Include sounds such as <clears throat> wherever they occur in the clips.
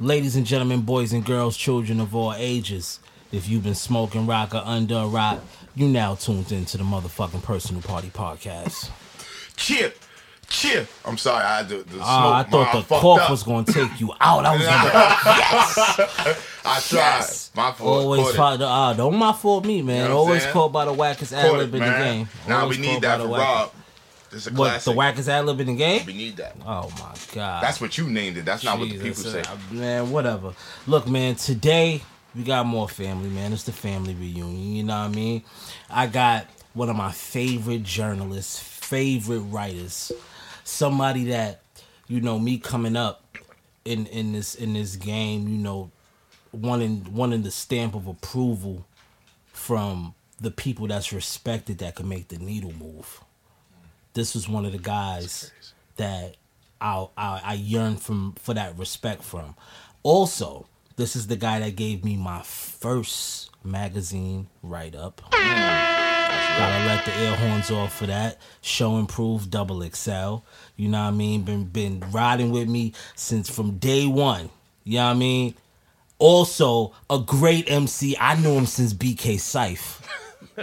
Ladies and gentlemen, boys and girls, children of all ages, if you've been smoking rock or under a rock, you now tuned into the motherfucking Personal Party Podcast. Chip, chip. I'm sorry, I to. the Ah, I smoke thought mine the fucked cough up. was going to take you out. I was like, <laughs> I tried. yes. My fault. Always Caught it. the, ah, don't my fault me, man. Know what I'm Always saying? caught by the wackest ad Caught lib it, in the man. game. Now we need that for the Rob. This is a What, classic. the wackest ad lib in the game? We need that. Oh my god. That's what you named it. That's not what the people Jesus, say. uh, Man, whatever. Look, man, today we got more family, man. It's the family reunion. You know what I mean? I got one of my favorite journalists, favorite writers, somebody that, you know, me coming up in in this in this game, you know, wanting wanting the stamp of approval from the people that's respected that can make the needle move. This was one of the guys that I, I I yearn from for that respect from. Also, this is the guy that gave me my first magazine write up. Gotta let the air horns off for that. Show improved double XL. You know what I mean? Been been riding with me since from day one. You know what I mean? Also, a great MC. I knew him since BK Syfe.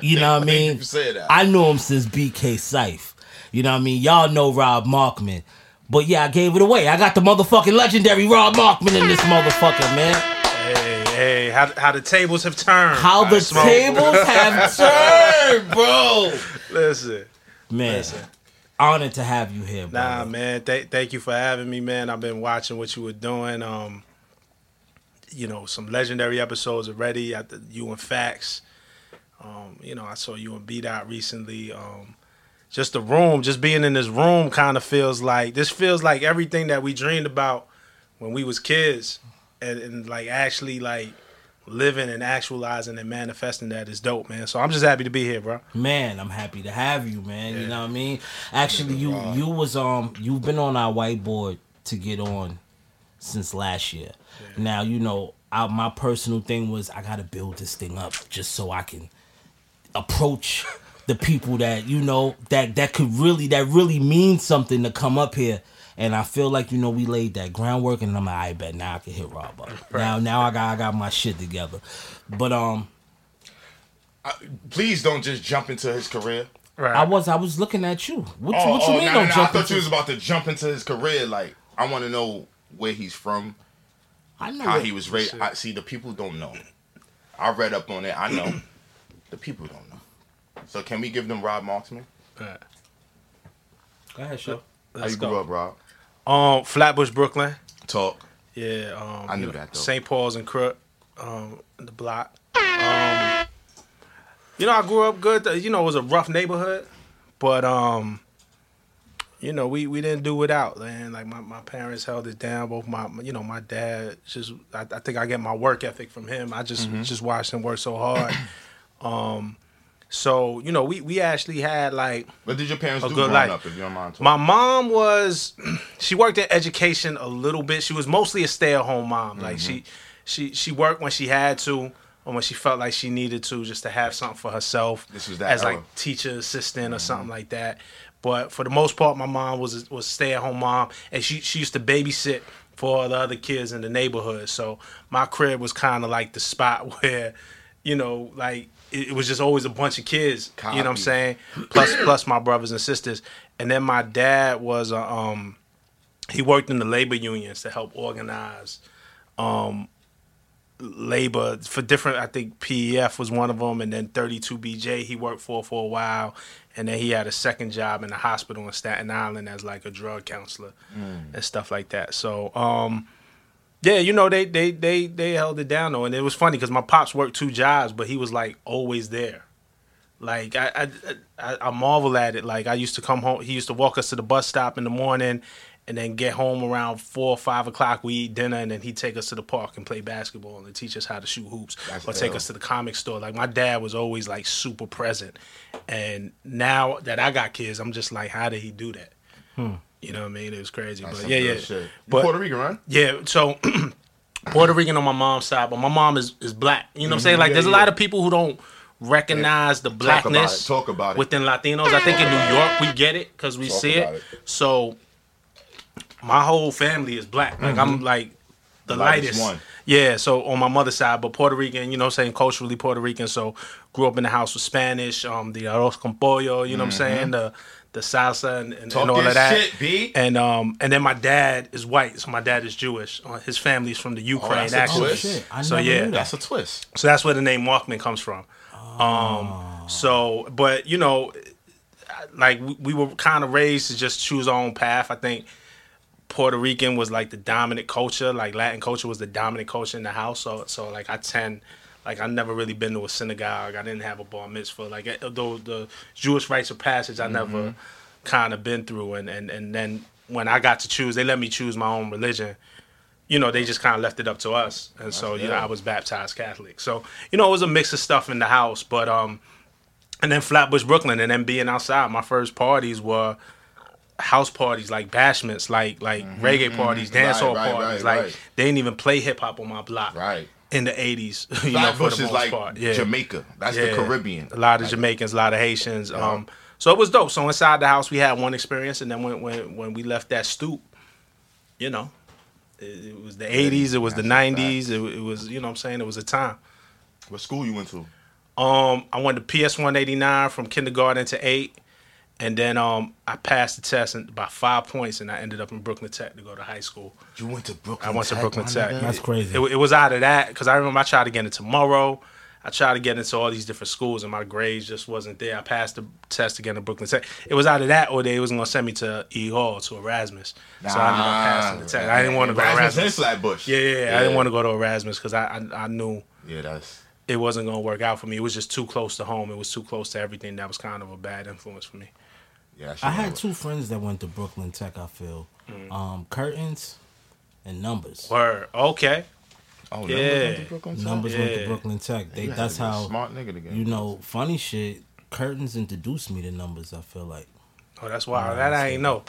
You know what I <laughs> mean? you say that. I knew him since BK Syfe. You know what I mean? Y'all know Rob Markman. But yeah, I gave it away. I got the motherfucking legendary Rob Markman in this motherfucker, man. Hey, hey, how, how the tables have turned. How the tables <laughs> have turned, bro. Listen, Man, Listen. honored to have you here, bro. nah, man. Th- thank you for having me, man. I've been watching what you were doing. Um, you know, some legendary episodes already. At the you and Facts. Um, you know, I saw you and B Dot recently. Um, just the room, just being in this room, kind of feels like this feels like everything that we dreamed about when we was kids, and, and like actually like living and actualizing and manifesting that is dope, man. So I'm just happy to be here, bro. Man, I'm happy to have you, man. You know what I mean? Actually, you you was um you've been on our whiteboard to get on since last year. Now you know I, my personal thing was I gotta build this thing up just so I can approach the people that you know that that could really that really means something to come up here. And I feel like you know we laid that groundwork, and I'm like, I bet now I can hit Rob up. <laughs> Now, now I got I got my shit together. But um, Please don't just jump into his career. Right. I was I was looking at you. What, Oh, what you oh, mean nah, don't nah, jump I thought into- you was about to jump into his career. Like, I want to know where he's from, I know how he was raised. I see the people don't know. I read up on it. I know. <clears throat> the people don't know. So can we give them Rob Markman? Right. Go ahead, show. How you go. grew up, Rob? Um, Flatbush, Brooklyn. Talk. Yeah, um, I knew you know, that, though. St. Paul's and Crook, um, the block. Um, you know, I grew up good. You know, it was a rough neighborhood, but um, you know, we, we didn't do without, man. Like my, my parents held it down. Both my, you know, my dad just. I, I think I get my work ethic from him. I just Mm-hmm. just watched him work so hard. <coughs> um, so you know, we we actually had like What did your parents A do good growing life. up, if you don't mind talking? my mom was <clears throat> she worked in education a little bit. She was mostly a stay-at-home mom. Like she mm-hmm. she she worked when she had to or when she felt like she needed to just to have something for herself. This was that as era. like teacher assistant or mm-hmm. something like that. But for the most part my mom was was stay-at-home mom and she she used to babysit for the other kids in the neighborhood. So my crib was kind of like the spot <laughs> where you know like it, was just always a bunch of kids. You know what I'm saying? Plus plus my brothers and sisters. And then my dad was a um he worked in the labor unions to help organize um, labor for different. I think PEF was one of them, and then 32BJ he worked for for a while, and then he had a second job in a hospital in Staten Island as like a drug counselor and stuff like that. So. um yeah, you know they they they they held it down though, and it was funny because my pops worked two jobs, but he was like always there. Like I, I I I marvel at it. Like I used to come home. He used to walk us to the bus stop in the morning, and then get home around four or five o'clock. We eat dinner, and then he'd take us to the park and play basketball and teach us how to shoot hoops, That's or take us to the comic store. Like my dad was always like super present, and now that I got kids, I'm just like, how did he do that? Hmm. You know what I mean? It was crazy, That's but yeah, yeah. Shit. But- Puerto Rican, right? Yeah, so <clears throat> Puerto Rican on my mom's side, but my mom is is black. You know what I'm saying? Mm-hmm. Like, Yeah, there's a lot of people who don't recognize the Talk about blackness it. Talk about it. within Latinos. I think in New York we get it because we Talk see it. it. So my whole family is black. Like I'm mm-hmm. like the Lightest lightest. one. Yeah, so on my mother's side, but Puerto Rican, you know, what I'm saying culturally Puerto Rican. So grew up in the house with Spanish, um, the arroz con pollo, you know what I'm saying, the the salsa and, and, Talk and all that of that. shit, B. And um, and then my dad is white, so my dad is Jewish. Uh, his family's from the Ukraine, that's a actually. twist. shit. I so never yeah, knew that. That's a twist. so that's where the name Markman comes from. Um, so, but you know, like we, we were kind of raised to just choose our own path. I think Puerto Rican was like the dominant culture, like Latin culture was the dominant culture in the house. So, so like I tend, like I never really been to a synagogue. I didn't have a bar mitzvah. Like eh, though the Jewish rites of passage, I never kind of been through. And and and then when I got to choose, they let me choose my own religion you know, they just kind of left it up to us. And so, you know, I was baptized Catholic. So, you know, it was a mix of stuff in the house. But, um, and then Flatbush, Brooklyn, and then being outside, my first parties were house parties, like bashments, like like reggae parties, dance hall Mm-hmm. Right, right, parties. right, like right. they didn't even play hip hop on my block Right. in the 80s, <laughs> you know, for the most like part. Yeah. Jamaica. That's the Caribbean. A lot of Like, Jamaicans, a lot of Haitians. Um, so it was dope. So inside the house, we had one experience, and then when when when we left that stoop, you know, it, it was the '80s, it was the That's '90s, it, it was you know what I'm saying it was a time. What school you went to? Um, I went to PS 189 from kindergarten to eight, and then um I passed the test by five points, and I ended up in Brooklyn Tech to go to high school. You went to Brooklyn. I went to Brooklyn Tech. That's crazy. It, it was out of that because I remember I tried to get into Murrow. I tried to get into all these different schools, and my grades just wasn't there. I passed the test to get Brooklyn Tech. It was out of that, or they wasn't gonna send me to E Hall to Erasmus. So I ended up passing the test. I didn't want to go to Erasmus Flatbush. Yeah, yeah, yeah. I didn't want to go to Erasmus because I, I I knew Yeah, that's. it wasn't gonna work out for me. It was just too close to home. It was too close to everything. That was kind of a bad influence for me. Yeah, that shit I had two friends that went to Brooklyn Tech. I feel, um, curtains and numbers. Word. Okay. Oh, Yeah. Numbers went to Brooklyn Tech? Numbers went to Brooklyn Tech. They You that's to be a how smart nigga to get you know funny shit. Curtains introduced me to numbers. I feel like Oh, that's wild. Nah, that I ain't know.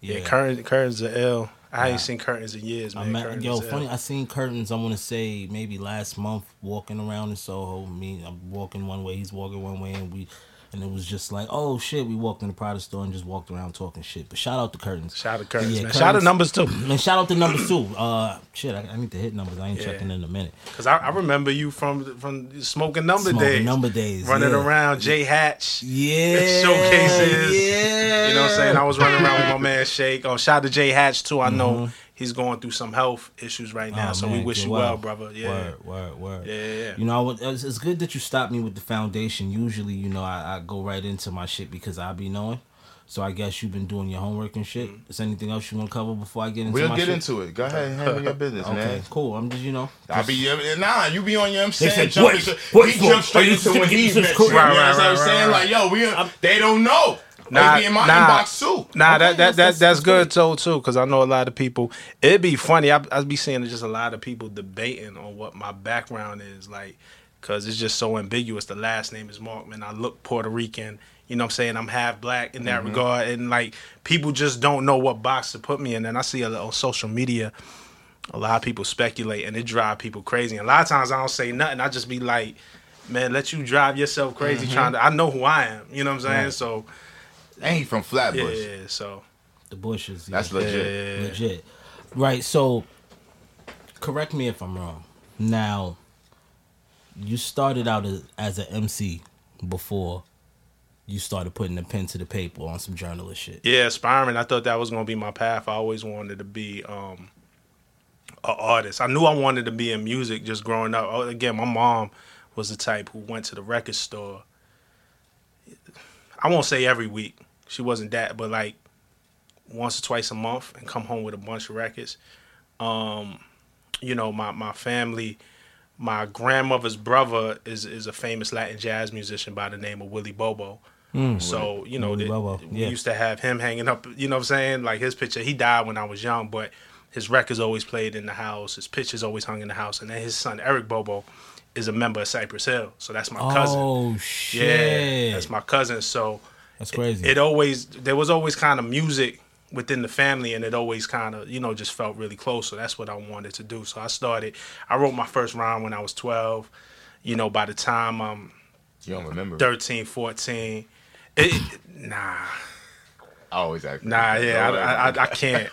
Yeah, curtains, curtains are ill. I ain't seen curtains in years, I man. met, yo, funny. ill. I seen curtains. I want to say maybe last month walking around in Soho. Me, I'm walking one way, he's walking one way, and we, and it was just like, oh shit. We walked in the product store and just walked around talking shit. But shout out to curtains. Shout out to curtains, Yeah, man. Shout out numbers too. And shout out to numbers too. Uh, shit, I, I need to hit numbers. I ain't Yeah. checking in a minute. Cause I, I remember you from from smoking number Smoking days, Number Days, running yeah. around J Hatch. Yeah, <laughs> Showcases. Yeah, You know what I'm saying? I was running around with my man Shake. Oh, shout out to J Hatch too. I know Mhm. He's going through some health issues right now, Oh, so we wish you well, brother. Yeah, Word, word, word. Yeah, yeah, yeah. You know, would- it's, it's good that you stopped me with the foundation. Usually, you know, I, I go right into my shit because I be knowing. So I guess you've been doing your homework and shit. Mm-hmm. Is anything else you want to cover before I get into We'll my get shit? into it. Go ahead and handle your business, man. Okay, man. cool. I'm just, you know. I be nah, you be on your I'm They saying said, jump wait, into, wait, we jump wait, straight you into just when get he this mentioned. cool. You know Right, what right, I'm right, saying? right, Like, yo, we they don't know. Nah, in my nah. inbox too. Nah, Okay, that that, that's- that that's- good too too, because I know a lot of people. It'd be funny. I I be seeing just a lot of people debating on what my background is like, because it's just so ambiguous. The last name is Markman. I look Puerto Rican. You know what I'm saying? I'm half black in that Mm-hmm. regard, and like people just don't know what box to put me in. And I see a on social media. A lot of people speculate, and it drive people crazy. And a lot of times I don't say nothing. I just be like, "Man, let you drive yourself crazy trying to." I know who I am. You know what I'm saying? Mm-hmm. Right. So And he from Flatbush. yeah, so The bushes. That's yeah. legit. Yeah. legit. Right. So, correct me if I'm wrong. Now, you started out as, as an MC before you started putting the pen to the paper on some journalist shit. Yeah, aspiring. I thought that was gonna be my path. I always wanted to be um, an artist. I knew I wanted to be in music just growing up. Oh, Again, my mom was the type who went to the record store. I won't say every week. She wasn't that, but like once or twice a month, and come home with a bunch of records. Um, you know, my my family. My grandmother's brother is is a famous Latin jazz musician by the name of Willie Bobo. So you know, the- Bobo, we yeah. used to have him hanging up. You know what I'm saying? Like his picture. He died when I was young, but his records always played in the house. His pictures always hung in the house. And then his son Eric Bobo is a member of Cypress Hill. So that's my cousin. Oh shit! Yeah, that's my cousin. So That's crazy. it always there was always kind of music within the family, and it always kind of you know just felt really close. So that's what I wanted to do. So I started. I wrote my first rhyme when I was 12. You know, by the time I'm You don't remember? 13, 14. It, it- nah, I always act. nah, yeah, I, I, I, I can't.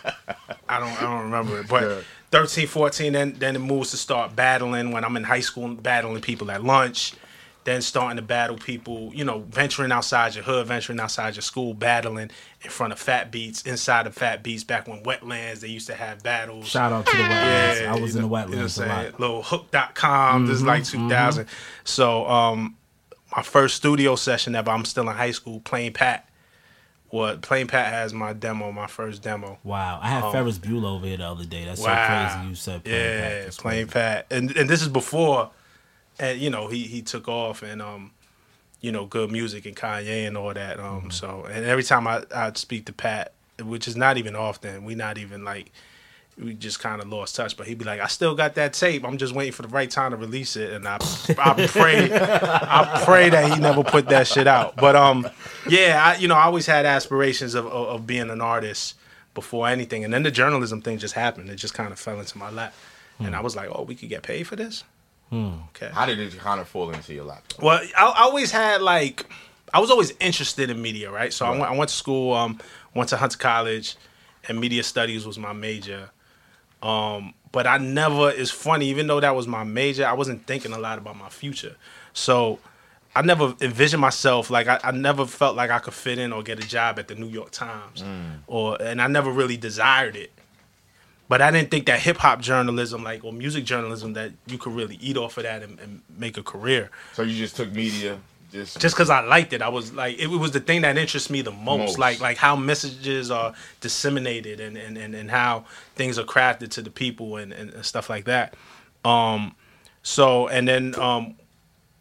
I don't, I don't remember it. But Yeah. 13, 14, then then it moves to start battling when I'm in high school, battling people at lunch. Then starting to battle people, you know, venturing outside your hood, venturing outside your school, battling in front of Fat Beats, inside of Fat Beats. Back when Wetlands, they used to have battles. Shout out to the wetlands. Yeah, I was in the know- you know what I'm wetlands a lot. Mm-hmm, Little hook.com, this is like 2000. So, um, my first studio session ever, I'm still in high school, Plain Pat. What Plain Pat has my demo, my first demo. Wow, I had Ferris Bueller over here the other day. That's so crazy. You said plain yeah, Pat. Plain. Pat, and and this is before, and you know he he took off and um, you know G.O.O.D. Music and Kanye and all that. Um, so and every time I I speak to Pat, which is not even often, we not even like. We just kind of lost touch, but he'd be like, "I still got that tape. I'm just waiting for the right time to release it." And I, I pray, I pray that he never put that shit out. But um, yeah, I, you know, I always had aspirations of, of of being an artist before anything, and then the journalism thing just happened. It just kind of fell into my lap, and I was like, "Oh, we could get paid for this." Okay. How did it kind of fall into your lap? Well, I, I always had like, I was always interested in media, right? So I, went, I went to school, um, went to Hunter College, and media studies was my major. Um, but I never, it's funny, even though that was my major, I wasn't thinking a lot about my future. So I never envisioned myself like I, I never felt like I could fit in or get a job at the New York Times, or and I never really desired it. But I didn't think that hip hop journalism, like or music journalism, that you could really eat off of that and, and make a career So you just took media, just just because I liked it. I was like, it was the thing that interests me the most. Most. Like, like how messages are disseminated and, and, and, and how things are crafted to the people and, and, and stuff like that. Um, so and then um,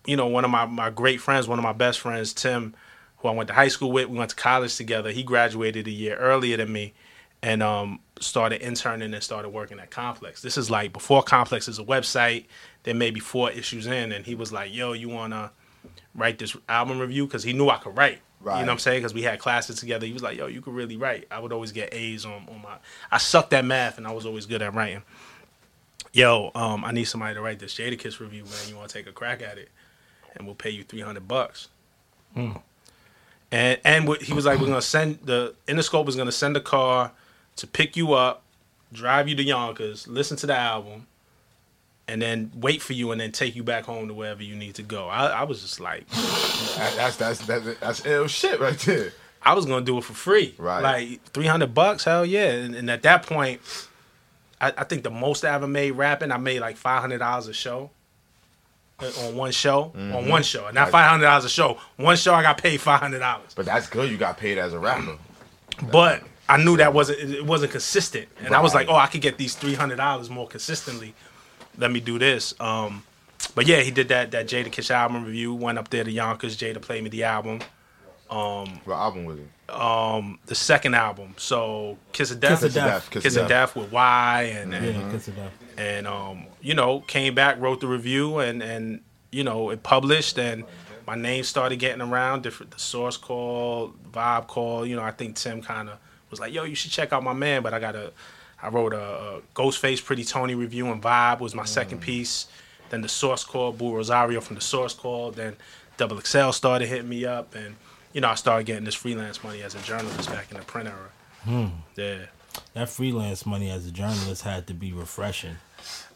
you know, one of my, my great friends, one of my best friends, Tim, who I went to high school with, we went to college together. He graduated a year earlier than me and um, started interning and started working at Complex. This is like before Complex is a website. There may be four issues in, and he was like, "Yo, you wanna write this album review?" Because he knew I could write. Right. You know what I'm saying? Because we had classes together. He was like, "Yo, you could really write." I would always get A's on, on my. I sucked at math, and I was always good at writing. Yo, um, I need somebody to write this Jadakiss review, man. You want to take a crack at it, and we'll pay you three hundred bucks. And and what, he was like, we're gonna send the Interscope is gonna send a car to pick you up, drive you to Yonkers, listen to the album, and then wait for you, and then take you back home to wherever you need to go. I, I was just like, that, that's that's that's that's ill shit right there. I was gonna do it for free, Right. Like three hundred bucks, hell yeah. And, and at that point, I, I think the most I ever made rapping, I made like five hundred dollars a show. uh, On one show, on one show, not five hundred dollars a show. One show, I got paid five hundred dollars. But that's good. You got paid as a rapper. but I knew that wasn't it wasn't consistent, and I was like, oh, I could get these three hundred dollars more consistently. Let me do this. Um, but yeah, he did that that Jadakiss album review. Went up there to Yonkers. Jada played me the album, What album was it? the second album. So Kiss of Death, Kiss of Death. Kiss, of Death with Y, and and, Yeah, kiss it up. and um, you know, came back, wrote the review, and and you know, it published, and my name started getting around. Different, the source call, vibe call. You know, I think Tim kind of was like, "Yo, you should check out my man." But I got a, I wrote a, a Ghostface Pretty Tony review, and Vibe was my second mm. piece. Then the source call, Boo Rosario from the source call. Then Double XL started hitting me up, and you know, I started getting this freelance money as a journalist back in the print era. Hmm. Yeah. That freelance money as a journalist had to be refreshing.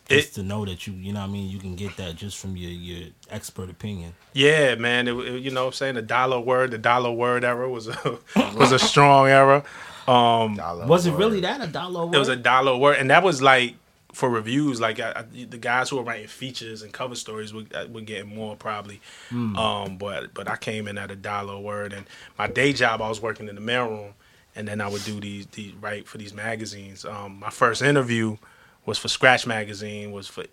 just It- to know that you, you know, what I mean, you can get that just from your your expert opinion. Yeah, man. It, it- you know, what I'm saying the dollar word, the dollar word era was a <laughs> was a <laughs> strong era. Um, Dollar Was it word. really that a dollar? Word? It was a dollar word, and that was like for reviews. Like I, I, the guys who were writing features and cover stories were, uh, were getting more probably. Um, but but I came in at a dollar word, and my day job I was working in the mailroom, and then I would do these, these write for these magazines. Um, my first interview was for Scratch magazine. Was for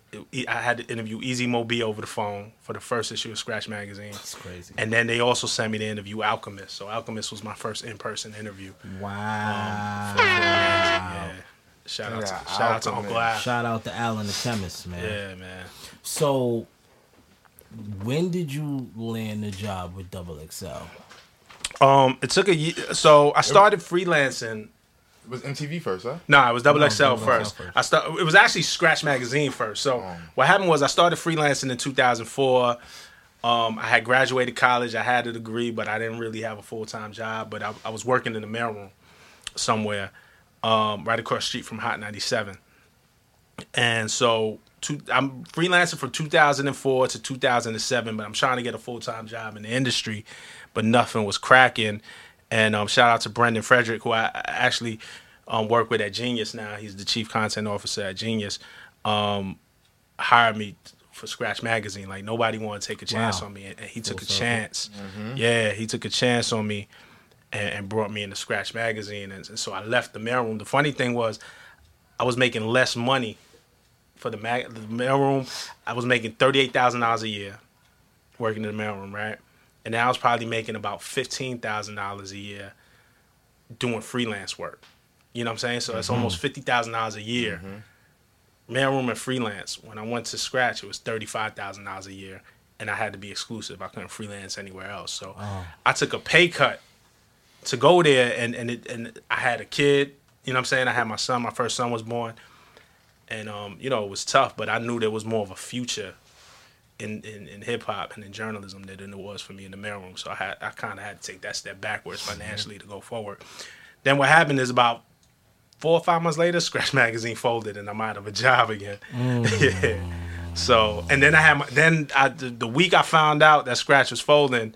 I had to interview Easy Mo Bee over the phone for the first issue of Scratch magazine. That's crazy. And then they also sent me to interview Alchemist. So Alchemist was my first in person interview. wow. Yeah. Shout out to Yeah, shout out to Alchemist. Uncle Al. Shout out to Alan the chemist, man. Yeah, man. So, when did you land the job with Double XL? Um, it took a year. So I started freelancing. It was MTV first, huh? Nah, it was Double No, XL Double XL first. first. I start. It was actually Scratch Magazine first. So what happened was I started freelancing in 2004. Um, I had graduated college. I had a degree, but I didn't really have a full time job. But I, I was working in the mailroom somewhere, um, right across the street from Hot 97. And so two, I'm freelancing from 2004 to 2007, but I'm trying to get a full time job in the industry, but nothing was cracking. And um, shout out to Brendan Frederick, who I actually um, work with at Genius now. He's the chief content officer at Genius. Um, hired me for Scratch Magazine. Like nobody wanted to take a chance Wow. on me, and and he took a circle. chance. Yeah, he took a chance on me and, and brought me into Scratch Magazine. And, and so I left the mailroom. The funny thing was, I was making less money for the mag the mailroom. I was making thirty eight thousand dollars a year working in the mailroom, right? And I was probably making about fifteen thousand dollars a year doing freelance work. You know what I'm saying? So it's almost fifty thousand dollars a year. Mailroom and freelance. When I went to Scratch, it was thirty five thousand dollars a year, and I had to be exclusive. I couldn't freelance anywhere else. So I took a pay cut to go there, and and it, and I had a kid. You know what I'm saying? I had my son. My first son was born, and um, you know, it was tough, but I knew there was more of a future in in, in hip hop and in journalism than it was for me in the mailroom. So I had I kind of had to take that step backwards mm-hmm. financially to go forward. Then what happened is about four or five months later, <laughs> Scratch Magazine folded, and I'm out of a job again. Mm. <laughs> yeah. So and then I had my then I the, the week I found out that Scratch was folding,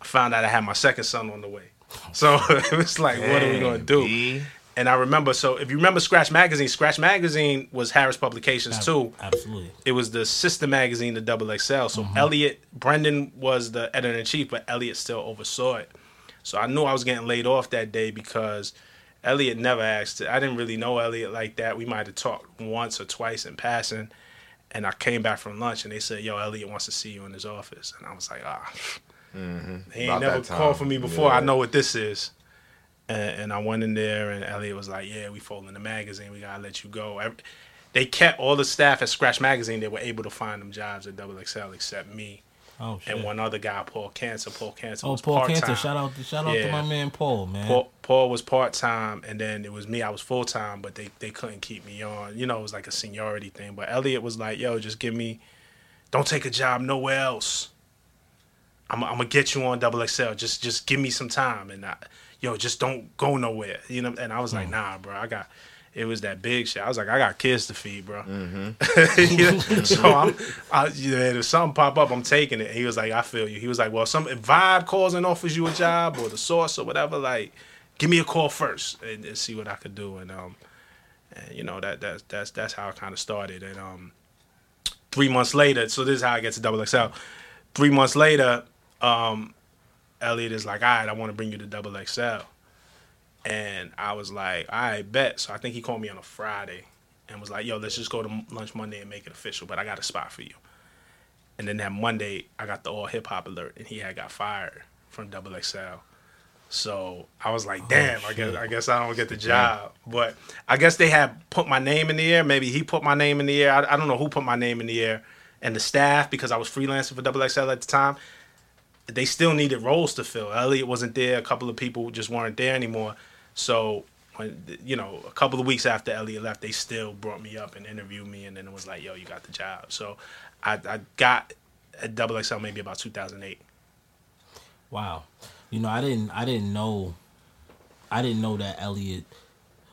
I found out I had my second son on the way. So <laughs> it was like, what are we gonna do? B. And I remember, so if you remember Scratch Magazine, Scratch Magazine was Harris Publications too. Absolutely. It was the sister magazine to Double XL. So Mm-hmm. Elliot, Brendan was the editor in chief, but Elliot still oversaw it. So I knew I was getting laid off that day because Elliot never asked. I didn't really know Elliot like that. We might have talked once or twice in passing. And I came back from lunch and they said, "Yo, Elliot wants to see you in his office." And I was like, "Ah, Mm-hmm. he ain't About never called for me before. I know what this is." And, and I went in there, and Elliot was like, "Yeah, we folding the magazine. We gotta let you go." Ev- They kept all the staff at Scratch Magazine. They were able to find them jobs at Double XL, except me Oh shit. and one other guy, Paul Cantor. Paul Cantor oh, was Paul part Cantor. time. Shout out, to, shout out to my man Paul, man. Paul, Paul was part time, and then it was me. I was full time, but they, they couldn't keep me on. You know, it was like a seniority thing. But Elliot was like, "Yo, just give me, don't take a job nowhere else. I'm, I'm gonna get you on Double XL. Just just give me some time, and I, yo, just don't go nowhere. You know." And I was like, "Nah, bro, I got." It was that big shit. I was like, I got kids to feed, bro. <laughs> You know? so I'm, I, you know, if something pop up, I'm taking it. And he was like, I feel you. He was like, well, some if Vibe calls and offers you a job or the Source or whatever, like, give me a call first and, and see what I could do. And um, and you know that that's that's that's how it kind of started. And um, three months later, so this is how I get to Double XL. Three months later, um, Elliot is like, all right, I want to bring you to Double XL. And I was like, all right, bet. So I think he called me on a Friday and was like, yo, let's just go to lunch Monday and make it official, but I got a spot for you. And then that Monday, I got the all hip hop alert, and he had got fired from Double XL. So I was like, oh, damn, I guess I guess I don't get the job. But I guess they had put my name in the air. Maybe he put my name in the air. I, I don't know who put my name in the air. And the staff, because I was freelancing for Double XL at the time, they still needed roles to fill. Elliot wasn't there. A couple of people just weren't there anymore. So when you know, a couple of weeks after Elliot left, they still brought me up and interviewed me, and then it was like, "Yo, you got the job." So I, I got at Double XL maybe about 2008. Wow. You know, I didn't I didn't know I didn't know that Elliot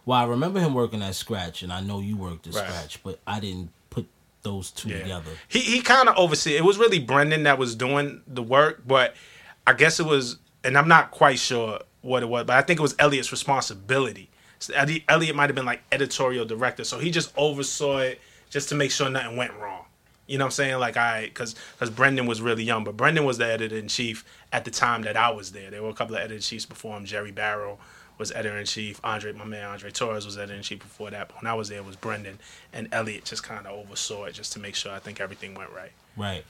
well, I remember him working at Scratch and I know you worked at Right. Scratch, but I didn't those two together. He he kind of oversee. It was really Brendan that was doing the work, but I guess it was, and I'm not quite sure what it was, but I think it was Elliot's responsibility. So Elliot, Elliot might have been like editorial director, so he just oversaw it just to make sure nothing went wrong. You know what I'm saying? Like I, because because Brendan was really young, but Brendan was the editor in chief at the time that I was there. There were a couple of editor chiefs before him. Jerry Barrow was editor in chief. Andre, my man Andre Torres was editor in chief before that. But when I was there, was Brendan and Elliot just kind of oversaw it just to make sure I think everything went right. Right.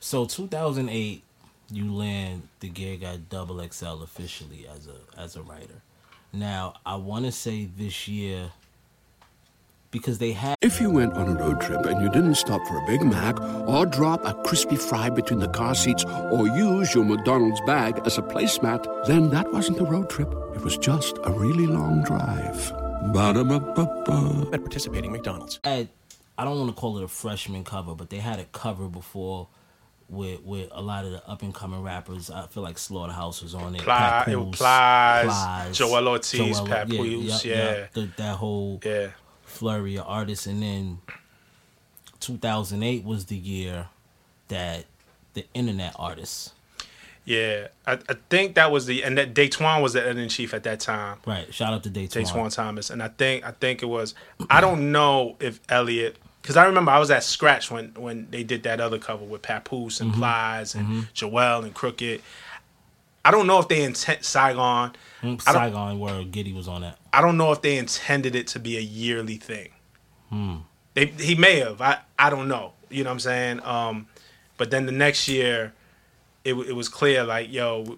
So 2008, you land the gig at Double XL officially as a as a writer. Now I want to say this year because they had If you went on a road trip and you didn't stop for a Big Mac or drop a crispy fry between the car seats or use your McDonald's bag as a placemat, then that wasn't a road trip. It was just a really long drive. Ba-da-ba-ba-ba. At participating McDonald's. had I don't want to call it a freshman cover, but they had a cover before with with a lot of the up and coming rappers. I feel like Slaughterhouse was on it. Ply, it was Papoose, Plies, Joel Ortiz, Joel- Papoose, yeah. the- that whole Yeah. Flurry of artists, and then 2008 was the year that the internet artists. Yeah, I, I think that was the and that Datwon was the editor in chief at that time. Right. Shout out to Daytona. Datwon Thomas, and I think I think it was. I don't know if Elliot because I remember I was at Scratch when when they did that other cover with Papoose Mm-hmm. and Plies and Joel and Crooked. I don't know if they intent Saigon. Mm, Saigon, where Giddy was on that. I don't know if they intended it to be a yearly thing. Hmm. They he may have. I I don't know. You know what I'm saying? Um, but then the next year, it it was clear like yo,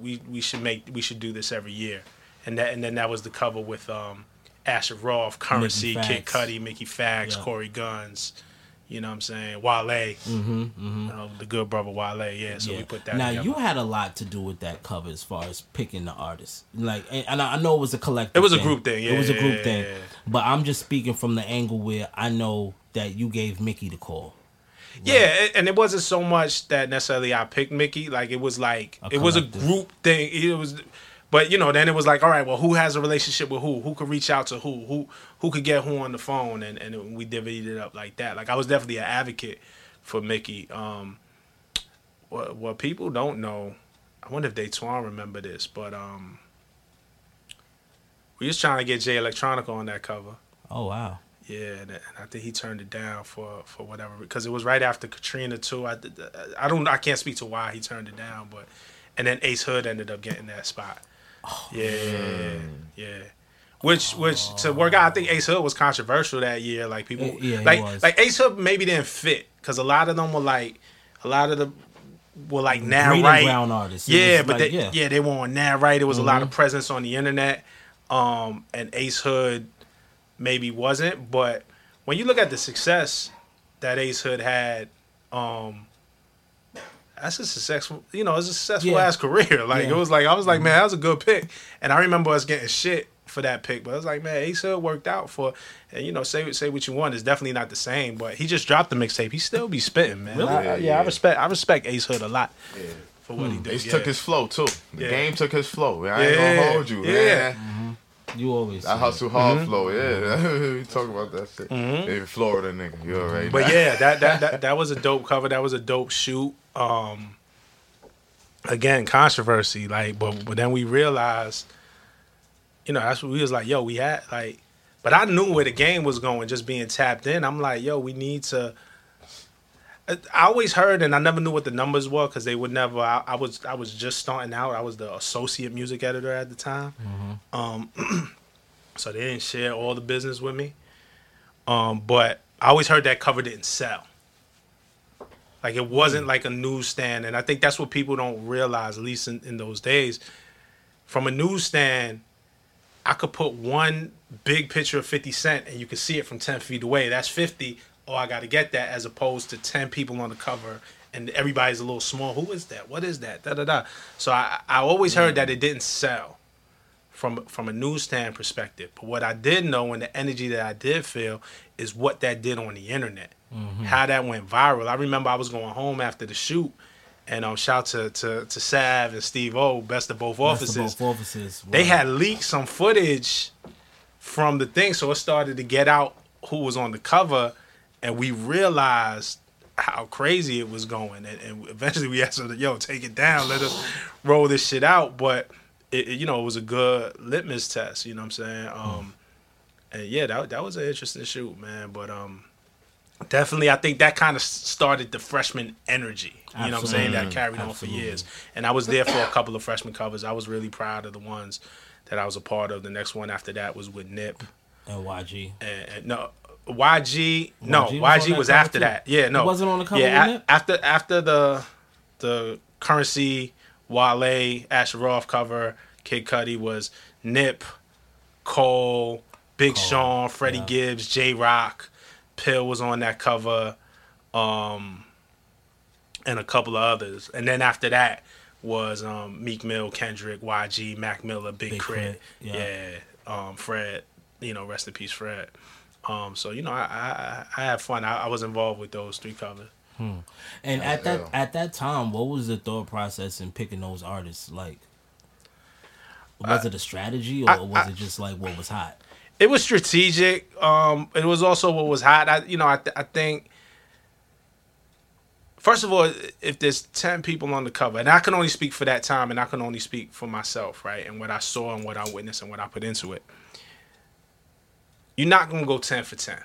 we we should make we should do this every year, and that and then that was the cover with um, Asher Roth, Currency, Kid. Cudi, Mickey Factz, Yeah. Cory Gunz. You know what I'm saying? Wale, Mm-hmm, mm-hmm. you know, the good brother Wale. Yeah, so we put that. now together. you had a lot to do with that cover as far as picking the artist. Like, and, I know it was a collective. It was a group thing, yeah. it was a group yeah, thing. yeah. But I'm just speaking from the angle where I know that you gave Mickey the call. Yeah, and it wasn't so much that necessarily I picked Mickey. Like it was like it was a group thing. It was, but you know, then it was like, all right, well, who has a relationship with who? Who could reach out to who? Who who could get who on the phone? And and we divvied it up like that. Like I was definitely an advocate for Mickey. Um, what what people don't know, I wonder if they Twan remember this, but um, we was trying to get Jay Electronica on that cover. Oh wow. Yeah, and, and I think he turned it down for for whatever because it was right after Katrina too. I I don't I can't speak to why he turned it down, but and then Ace Hood ended up getting that spot. Yeah, yeah. Which which to work out, I think Ace Hood was controversial that year. Like people, Uh, yeah, like like Ace Hood maybe didn't fit because a lot of them were like a lot of the were like now Green right brown artists. Yeah, but like, they, yeah. yeah. they were on now right. There was a lot of Mhm. presence on the internet, um, and Ace Hood maybe wasn't. But when you look at the success that Ace Hood had, um, that's a successful, you know, it's a successful Yeah. ass career. <laughs> Like Yeah. it was like I was like, man, that was a good pick. And I remember us getting shit for that pick, but I was like, man, Ace Hood worked out for, and you know, say say what you want. It's definitely not the same, but he just dropped the mixtape. He still be spitting, man. Really? I- I- Yeah, yeah, yeah. I respect I respect Ace Hood a lot for what he Hmm. did. Ace yeah. took his flow too. The Yeah. game took his flow. I ain't Yeah. gonna hold you, Yeah. man. You always I say hustle it. hard Mm-hmm. flow, yeah. <laughs> we talk about that shit. Maybe Florida nigga, you already But know. yeah, that, that that <laughs> that was a dope cover. That was a dope shoot. Um, again, controversy. Like, but but then we realized, you know, that's what we was like, yo, we had like, but I knew where the game was going, just being tapped in. I'm like, yo, we need to. I always heard, and I never knew what the numbers were because they would never. I, I was I was just starting out. I was the associate music editor at the time, um, <clears throat> so they didn't share all the business with me. Um, but I always heard that cover didn't sell. Like it wasn't like a newsstand, and I think that's what people don't realize, at least in, in those days. From a newsstand, I could put one big picture of 50 Cent and you could see it from 10 feet away. That's 50. Oh, I got to get that as opposed to 10 people on the cover and everybody's a little small. Who is that? What is that? Da da da. So I, I always heard that it didn't sell from from a newsstand perspective. But what I did know and the energy that I did feel is what that did on the internet. How that went viral. I remember I was going home after the shoot and um shout to to to Sav and Steve O, best of both Best offices of both offices. they had leaked some footage from the thing, so it started to get out who was on the cover, and we realized how crazy it was going, and, and eventually we asked them, "Yo, take it down, let us roll this shit out." But it, it- you know, it was a good litmus test. You know what I'm saying? Um, and yeah, that that was an interesting shoot, man. But um, definitely, I think that kind of started the freshman energy. You know what I'm saying? That Absolutely. carried on for years. And I was there for a couple of freshman covers. I was really proud of the ones that I was a part of. The next one after that was with Nip. And YG. And, and no, YG, no, YG YG was was, that cover after too? that. Yeah, no, He wasn't on the cover Yeah, a- after after the the currency Wale Asher Roth cover, Kid Cudi was Nip, Cole, Big Sean, Freddie yeah. Gibbs, Jay Rock, Pill was on that cover, um, and a couple of others. And then after that was um, Meek Mill, Kendrick, YG, Mac Miller, Big, Big K.R.I.T., Crit, yeah, um, Fred. You know, rest in peace, Fred. Um, so you know, I I, I had fun. I, I was involved with those three covers. And at that hell. at that time, what was the thought process in picking those artists? Like, was it a strategy, or I- was I- it just like what was hot? it was strategic. Um, it was also what was hot. I, you know, I, th- I think. First of all, if there's ten people on the cover, and I can only speak for that time, and I can only speak for myself, right, and what I saw and what I witnessed and what I put into it. You're not gonna go ten for ten.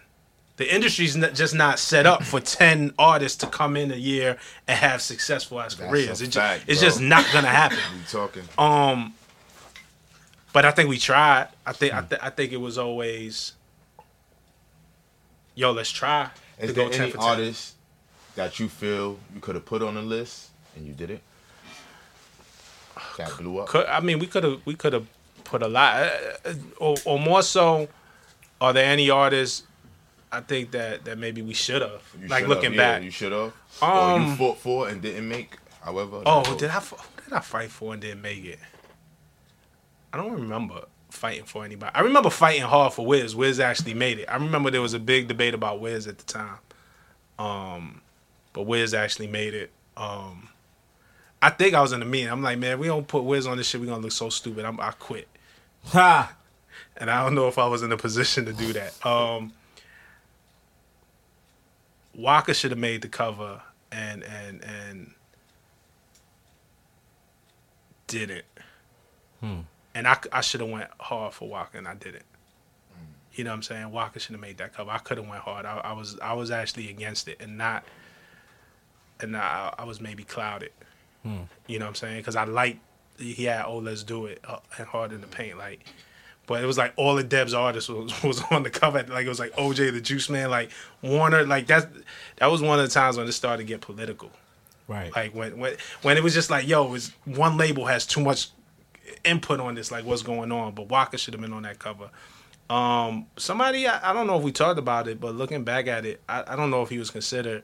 The industry's not, just not set up for <laughs> ten artists to come in a year and have successful as careers. It fact, it's just not gonna <laughs> happen. We talking. Um, but I think we tried. I think I, th- I think it was always, yo, let's try Is to there any artist that you feel you could have put on the list and you did it? That blew up. Could, I mean, we could have we could have put a lot, uh, uh, or, or more so. Are there any artists? I think that that maybe we should have. Like should've, looking yeah, back. you should have. Oh. Or you Um, fought for and didn't make. However. Oh, that did I goes. f- who did I fight for and didn't make it? I don't remember fighting for anybody. I remember fighting hard for Wiz. Wiz actually made it. I remember there was a big debate about Wiz at the time. Um, but Wiz actually made it. Um, I think I was in the meeting. I'm like, man, we don't put Wiz on this shit. We gonna look so stupid. I'm, I quit. Ha! And I don't know if I was in a position to do that. Um, Waka should have made the cover and and and didn't. And I, I should have went hard for Waka and I didn't. You know what I'm saying? Waka should have made that cover. I could have went hard. I, I was I was actually against it and not and I, I was maybe clouded. You know what I'm saying? Because I like he had oh let's do it uh, and hard in the paint like. But it was like all of Deb's artists was, <laughs> was on the cover. Like it was like OJ the Juice Man, like Warner. Like that that was one of the times when it started to get political. Right. Like when when when it was just like, yo, it's one label has too much input on this, like what's going on. But Waka should have been on that cover. Um, somebody I, I don't know if we talked about it, but looking back at it, I, I don't know if he was considered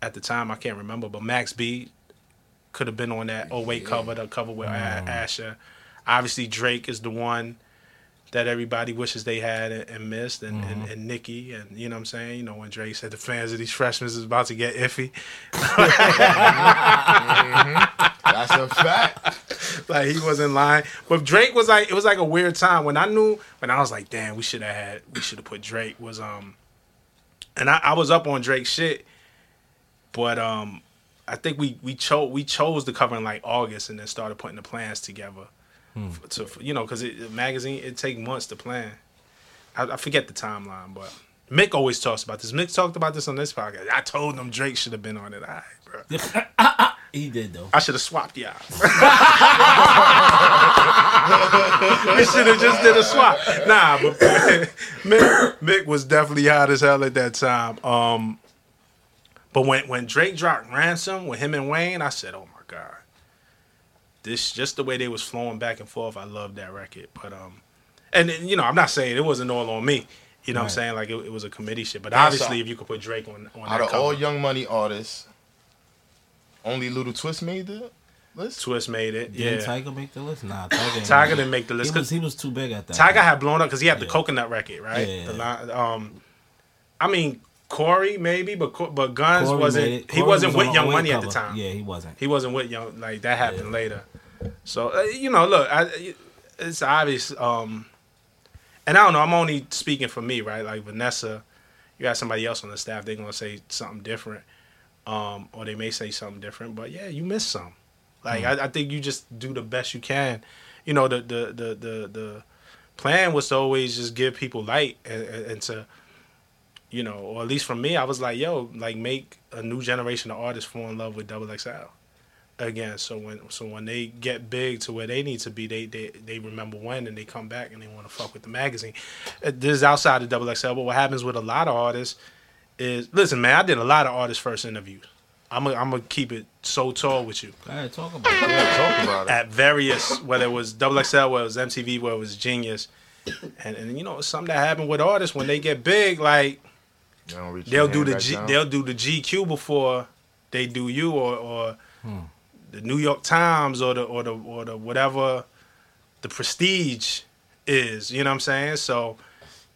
at the time. I can't remember, but Max B could have been on that. Oh wait, cover the cover with A- Asher. Obviously, Drake is the one that everybody wishes they had and, and missed, and, and, and Nicki, and you know what I'm saying. You know when Drake said the fans of these freshmen is about to get iffy. That's a fact. <laughs> like he wasn't lying. But Drake was like it was like a weird time when I knew when I was like, damn, we should have had we should have put Drake was um and I, I was up on Drake's shit, but um I think we we chose we chose the cover in like August and then started putting the plans together. To you know, because it magazine it take months to plan. I, I forget the timeline, but Mick always talks about this. Mick talked about this on this podcast. I told him Drake should have been on it. All right, bro. <laughs> he did though. I should have swapped y'all. <laughs> we should have just did a swap. Nah, but <laughs> Mick, Mick was definitely hot as hell at that time. Um, but when when Drake dropped Ransom with him and Wayne, I said, "Oh my god, this just the way they was flowing back and forth. I loved that record." But um, and you know, I'm not saying it wasn't all on me. You know what I'm saying? Like it, it was a committee shit. But Yeah, obviously, so- if you could put Drake on on Out that of cover, all Young Money artists, only Little Twist made the list. Twist made it. Did yeah. Tyga make the list? Nah, Tyga. didn't Tyga make didn't make the list He 'cause was, he was too big at that. Tyga had blown up because he had the Yeah. coconut record, right? Yeah. The line, um, I mean Corey maybe, but but Gunz Corey wasn't. He wasn't was with Young Wayne Money at the time. Yeah, he wasn't. He wasn't with Young. Like that happened later. So uh, you know, look, I, it's obvious. Um, and I don't know. I'm only speaking for me, right? Like Vanessa, you got somebody else on the staff, they're gonna say something different, um, or they may say something different. But yeah, you miss some. Like I, I think you just do the best you can. You know, the the the the, the plan was to always just give people light and, and, and to you know, or at least for me, I was like, yo, like make a new generation of artists fall in love with Double XL again. So when so when they get big to where they need to be, they they, they remember when and they come back and they want to fuck with the magazine. Uh, This is outside of Double XL, but what happens with a lot of artists is listen, man, I did a lot of artist first interviews. I'm gonna I'm gonna keep it so tall with you. Go ahead, talk about it. Yeah, talk about it. At various, whether it was Double XL, whether it was MTV, whether it was Genius, and and you know something that happened with artists when they get big, like You don't reach they'll do the G, down. they'll do the GQ before they do you or or the New York Times or the or the or the whatever the prestige is. You know what I'm saying? So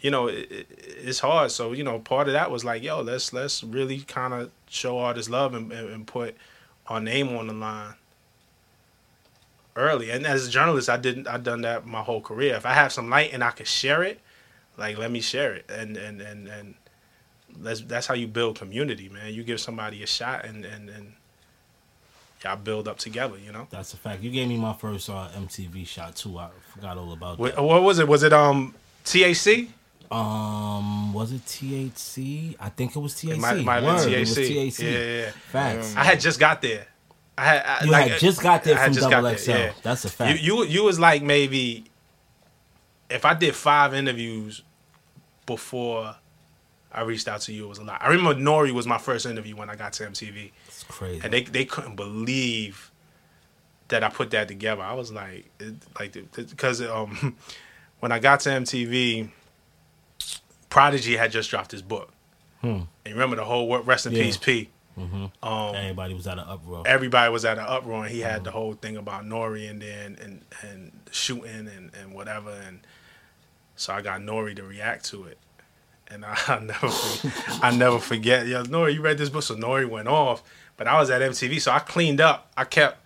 you know it, it, it's hard. So you know part of that was like yo let's let's really kind of show artists love and, and, and put our name on the line early. And as a journalist, I didn't I've done that my whole career. If I have some light and I can share it, like let me share it and and and and that's that's how you build community, man. You give somebody a shot and and and y'all build up together, you know. That's a fact. You gave me my first uh, MTV shot too. I forgot all about What, that. what was it? Was it um TAC? Um, was it THC? I think it was THC. It might, might Word, been it was TAC. THC. Yeah, yeah, yeah. Facts. I had just got there. I had I, You like, had just got there I from Double XL. That's a You, fact. you you was like maybe if I did five interviews before I reached out to you, it was a lot. I remember Nori was my first interview when I got to MTV. It's crazy. and they they couldn't believe that I put that together. I was like, it, like because um, <laughs> when I got to MTV, Prodigy had just dropped his book. Hmm. And you remember the whole rest in Yeah. peace, P. Mm-hmm. Um, everybody was at an uproar. Everybody was at an uproar, and he had mm-hmm. the whole thing about Nori and then and and shooting and and whatever, and so I got Nori to react to it. And I, <laughs> I never, forget, I never forget. Yo, Nori, you read this book, so Nori went off. But I was at MTV, so I cleaned up. I kept,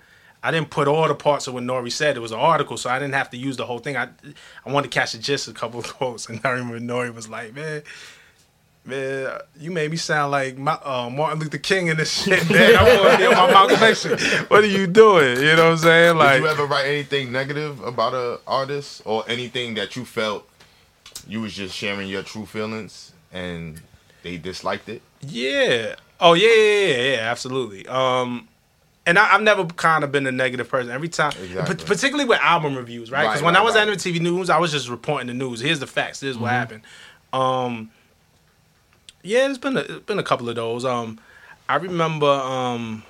I didn't put all the parts of what Nori said. It was an article, so I didn't have to use the whole thing. I, I wanted to catch the gist of a couple of <laughs> quotes, and I remember Nori was like, "Man, man, you made me sound like my, uh, Martin Luther King in this <laughs> shit, man. I want to be my Malcolm X. What are you doing? You know what I'm saying? Did Like, you ever write anything negative about a artist or anything that you felt you was just sharing your true feelings and they disliked it? Yeah. Oh yeah, yeah, yeah, yeah, absolutely. Um, and I, I've never kind of been a negative person. Every time, Exactly. but particularly with album reviews, right? Because Right, when I was right. at MTV News, I was just reporting the news. Here's the facts. This is what happened. Um, yeah, it's been a, it's been a couple of those. Um, I remember. Um,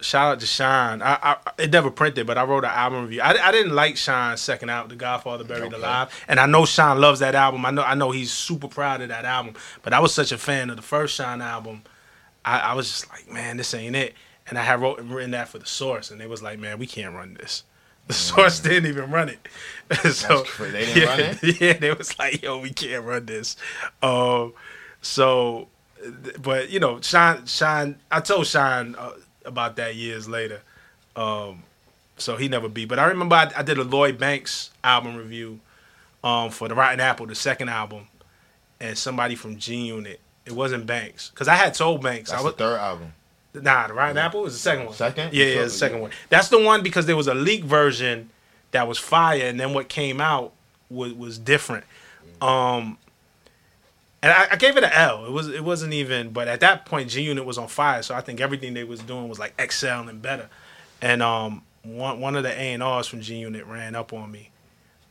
shout out to Shyne. I, I it never printed, but I wrote an album review. I, I didn't like Shyne's second album, The Godfather Buried Okay. Alive, and I know Shyne loves that album. I know I know he's super proud of that album. But I was such a fan of the first Shyne album. I, I was just like, man, this ain't it. And I had wrote written that for the source, and they was like, man, we can't run this. The source didn't even run it. <laughs> so. They didn't yeah, run it? <laughs> Yeah, they was like, yo, we can't run this. Um, so, but you know, Shyne, Shyne. I told Shyne uh, about that years later. Um, so he never beat. But I remember I, I did a Lloyd Banks album review um, for the Rotten Apple, the second album, and somebody from G Unit. It wasn't Banks because I had told Banks. That's I was the third album. Nah, the Rotten Apple is the second one. Second? Yeah, yeah, the second one. That's the one because there was a leak version that was fire, and then what came out was was different. Um, and I, I gave it an L. It was it wasn't even, but at that point, G Unit was on fire, so I think everything they was doing was like XL and better. And um, one one of the A and R's from G Unit ran up on me,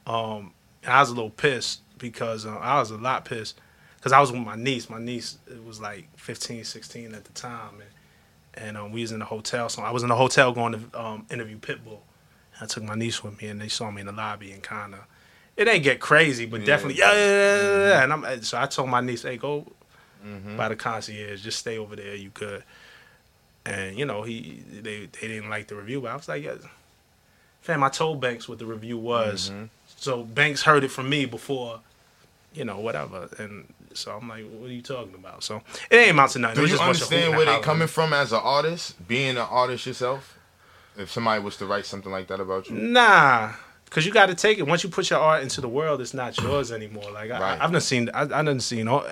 um, and I was a little pissed because uh, I was a lot pissed because I was with my niece. My niece was like 15, 16 at the time, and and um, we was in the hotel. So I was in the hotel going to um, interview Pitbull. I took my niece with me, and they saw me in the lobby and kind of. It ain't get crazy, but definitely yeah, yeah, yeah, yeah, yeah. Mm-hmm. And I'm eh, so I told my niece, "Hey, go mm-hmm. by the concierge, just stay over there. You could." And you know he they they didn't like the review, but I was like, yeah. "Fam, I told Banks what the review was, mm-hmm. so Banks heard it from me before, you know, whatever." And so I'm like, "What are you talking about?" So it ain't amount to nothing. Do you just a bunch of understand where they hollering. coming from as an artist, being an artist yourself? If somebody was to write something like that about you, Nah, Cause you got to take it. Once you put your art into the world, it's not yours anymore. Like I, Right. I've done seen, I, I've done seen all,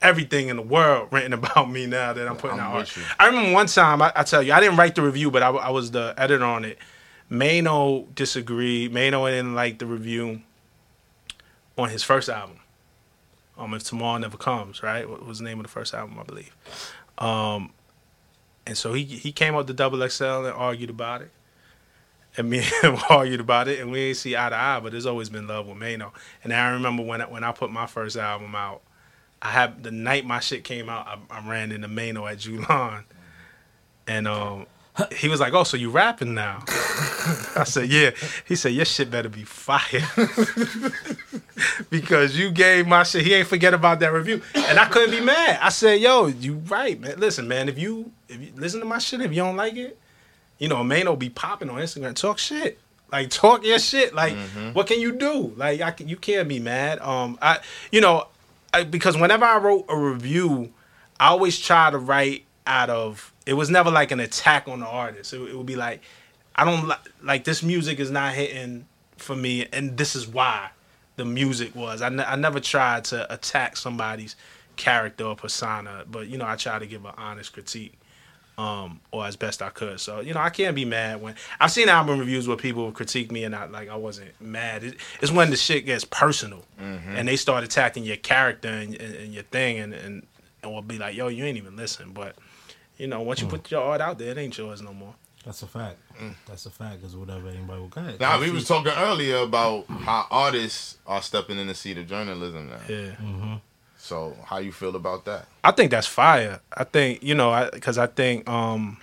everything in the world <laughs> written about me now that I'm putting I'm out art. you. I remember one time, I, I tell you, I didn't write the review, but I, I was the editor on it. Maino disagreed. Maino didn't like the review on his first album. Um, if tomorrow never comes, right? What was the name of the first album? I believe. Um, and so he he came up to Double XL and argued about it. And me <laughs> and argued about it, and we ain't see eye to eye. But there's always been love with Maino. And I remember when I, when I put my first album out, I had the night my shit came out, I, I ran into Maino at Julon, and um, he was like, "Oh, so you rapping now?" <laughs> I said, "Yeah." He said, "Your shit better be fire." <laughs> because you gave my shit. He ain't forget about that review, and I couldn't be mad. I said, "Yo, you right, man. Listen, man. If you if you listen to my shit, if you don't like it, you know, Maino be popping on Instagram, talk shit, like talk your shit. Like, what can you do? Like, I can, you can't be mad. Um, I, you know, I, because whenever I wrote a review, I always try to write out of. It was never like an attack on the artist. It, it would be like, I don't like like this music is not hitting for me, and this is why the music was. I, ne- I never tried to attack somebody's character or persona, but you know, I try to give an honest critique, um, or as best I could. So you know, I can't be mad when I've seen album reviews where people critique me and I like I wasn't mad. It, it's when the shit gets personal mm-hmm. and they start attacking your character and, and, and your thing, and and and will be like, yo, you ain't even listen. But you know, once you mm. put your art out there, it ain't yours no more. That's a fact. Mm. That's a fact. Because whatever anybody will go ahead. Now we was talking earlier about how artists are stepping in the seat of journalism now. Yeah. Mm-hmm. So how you feel about that? I think that's fire. I think you know, because I, think, um,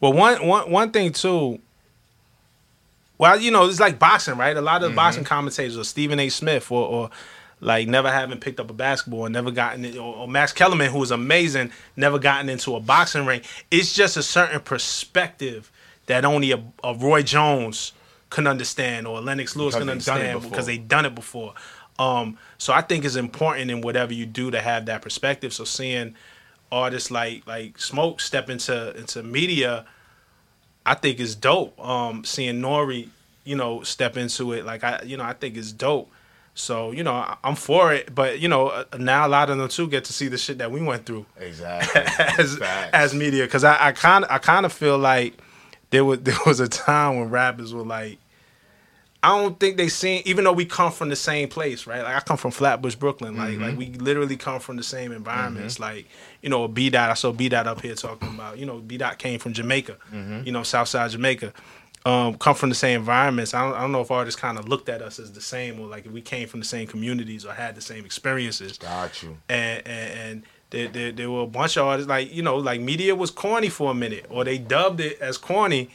well, one one one thing too. Well, you know, it's like boxing, right? A lot of boxing commentators, or Stephen A. Smith, or, or like never having picked up a basketball, never gotten it, or, or Max Kellerman, who was amazing, never gotten into a boxing ring. It's just a certain perspective that only a, a Roy Jones can understand, or Lennox Lewis Because can they've done it understand because they've done it before. Um, so I think it's important in whatever you do to have that perspective. So seeing artists like like Smoke step into into media, I think is dope. Um, seeing Nori, you know, step into it, like I, you know, I think is dope. So you know, I- I'm for it. But you know, uh, now a lot of them too get to see the shit that we went through Exactly. <laughs> as Facts. as media because I kind of I kind of feel like there was <laughs> there was a time when rappers were like I don't think they seen even though we come from the same place right? Like I come from Flatbush Brooklyn. Like like mm-hmm. we literally come from the same environments. Mm-hmm. Like you know B dot I saw B dot up here talking about you know B dot came from Jamaica mm-hmm. you know Southside Jamaica. Um, come from the same environments. I don't, I don't know if artists kind of looked at us as the same, or like if we came from the same communities or had the same experiences. Got you. and and, and there, there, there were a bunch of artists like you know like media was corny for a minute or they dubbed it as corny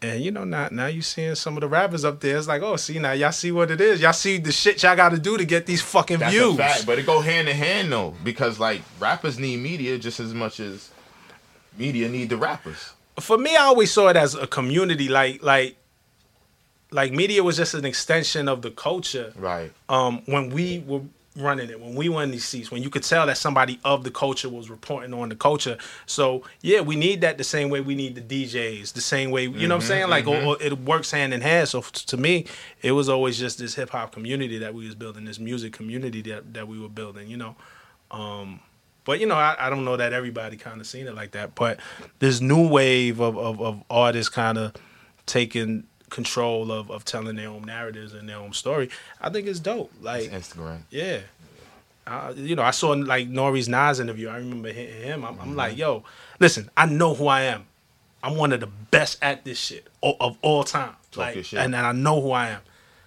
and you know now now you seeing some of the rappers up there it's like oh see now y'all see what it is y'all see the shit y'all got to do to get these fucking That's views a fact, but it go hand in hand though, because like rappers need media just as much as media need the rappers. for me I always saw it as a community like like like media was just an extension of the culture Right. um, when we were running it, when we were in these seats, when you could tell that somebody of the culture was reporting on the culture. So yeah, we need that the same way we need the DJs, the same way you know what I'm saying. Like or, or it works hand in hand. So f- to me, it was always just this hip hop community that we was building, this music community that that we were building. You know. Um, but you know, I, I don't know that everybody kind of seen it like that. But this new wave of of, of artists kind of taking control of, of telling their own narratives and their own story. I think it's dope. Like It's Instagram. yeah. You know, I saw like Nori's Nas interview. I remember hitting him. I'm, I'm like, mm-hmm. yo, listen, I know who I am. I'm one of the best at this shit of all time. Talk like, your shit. And, and I know who I am.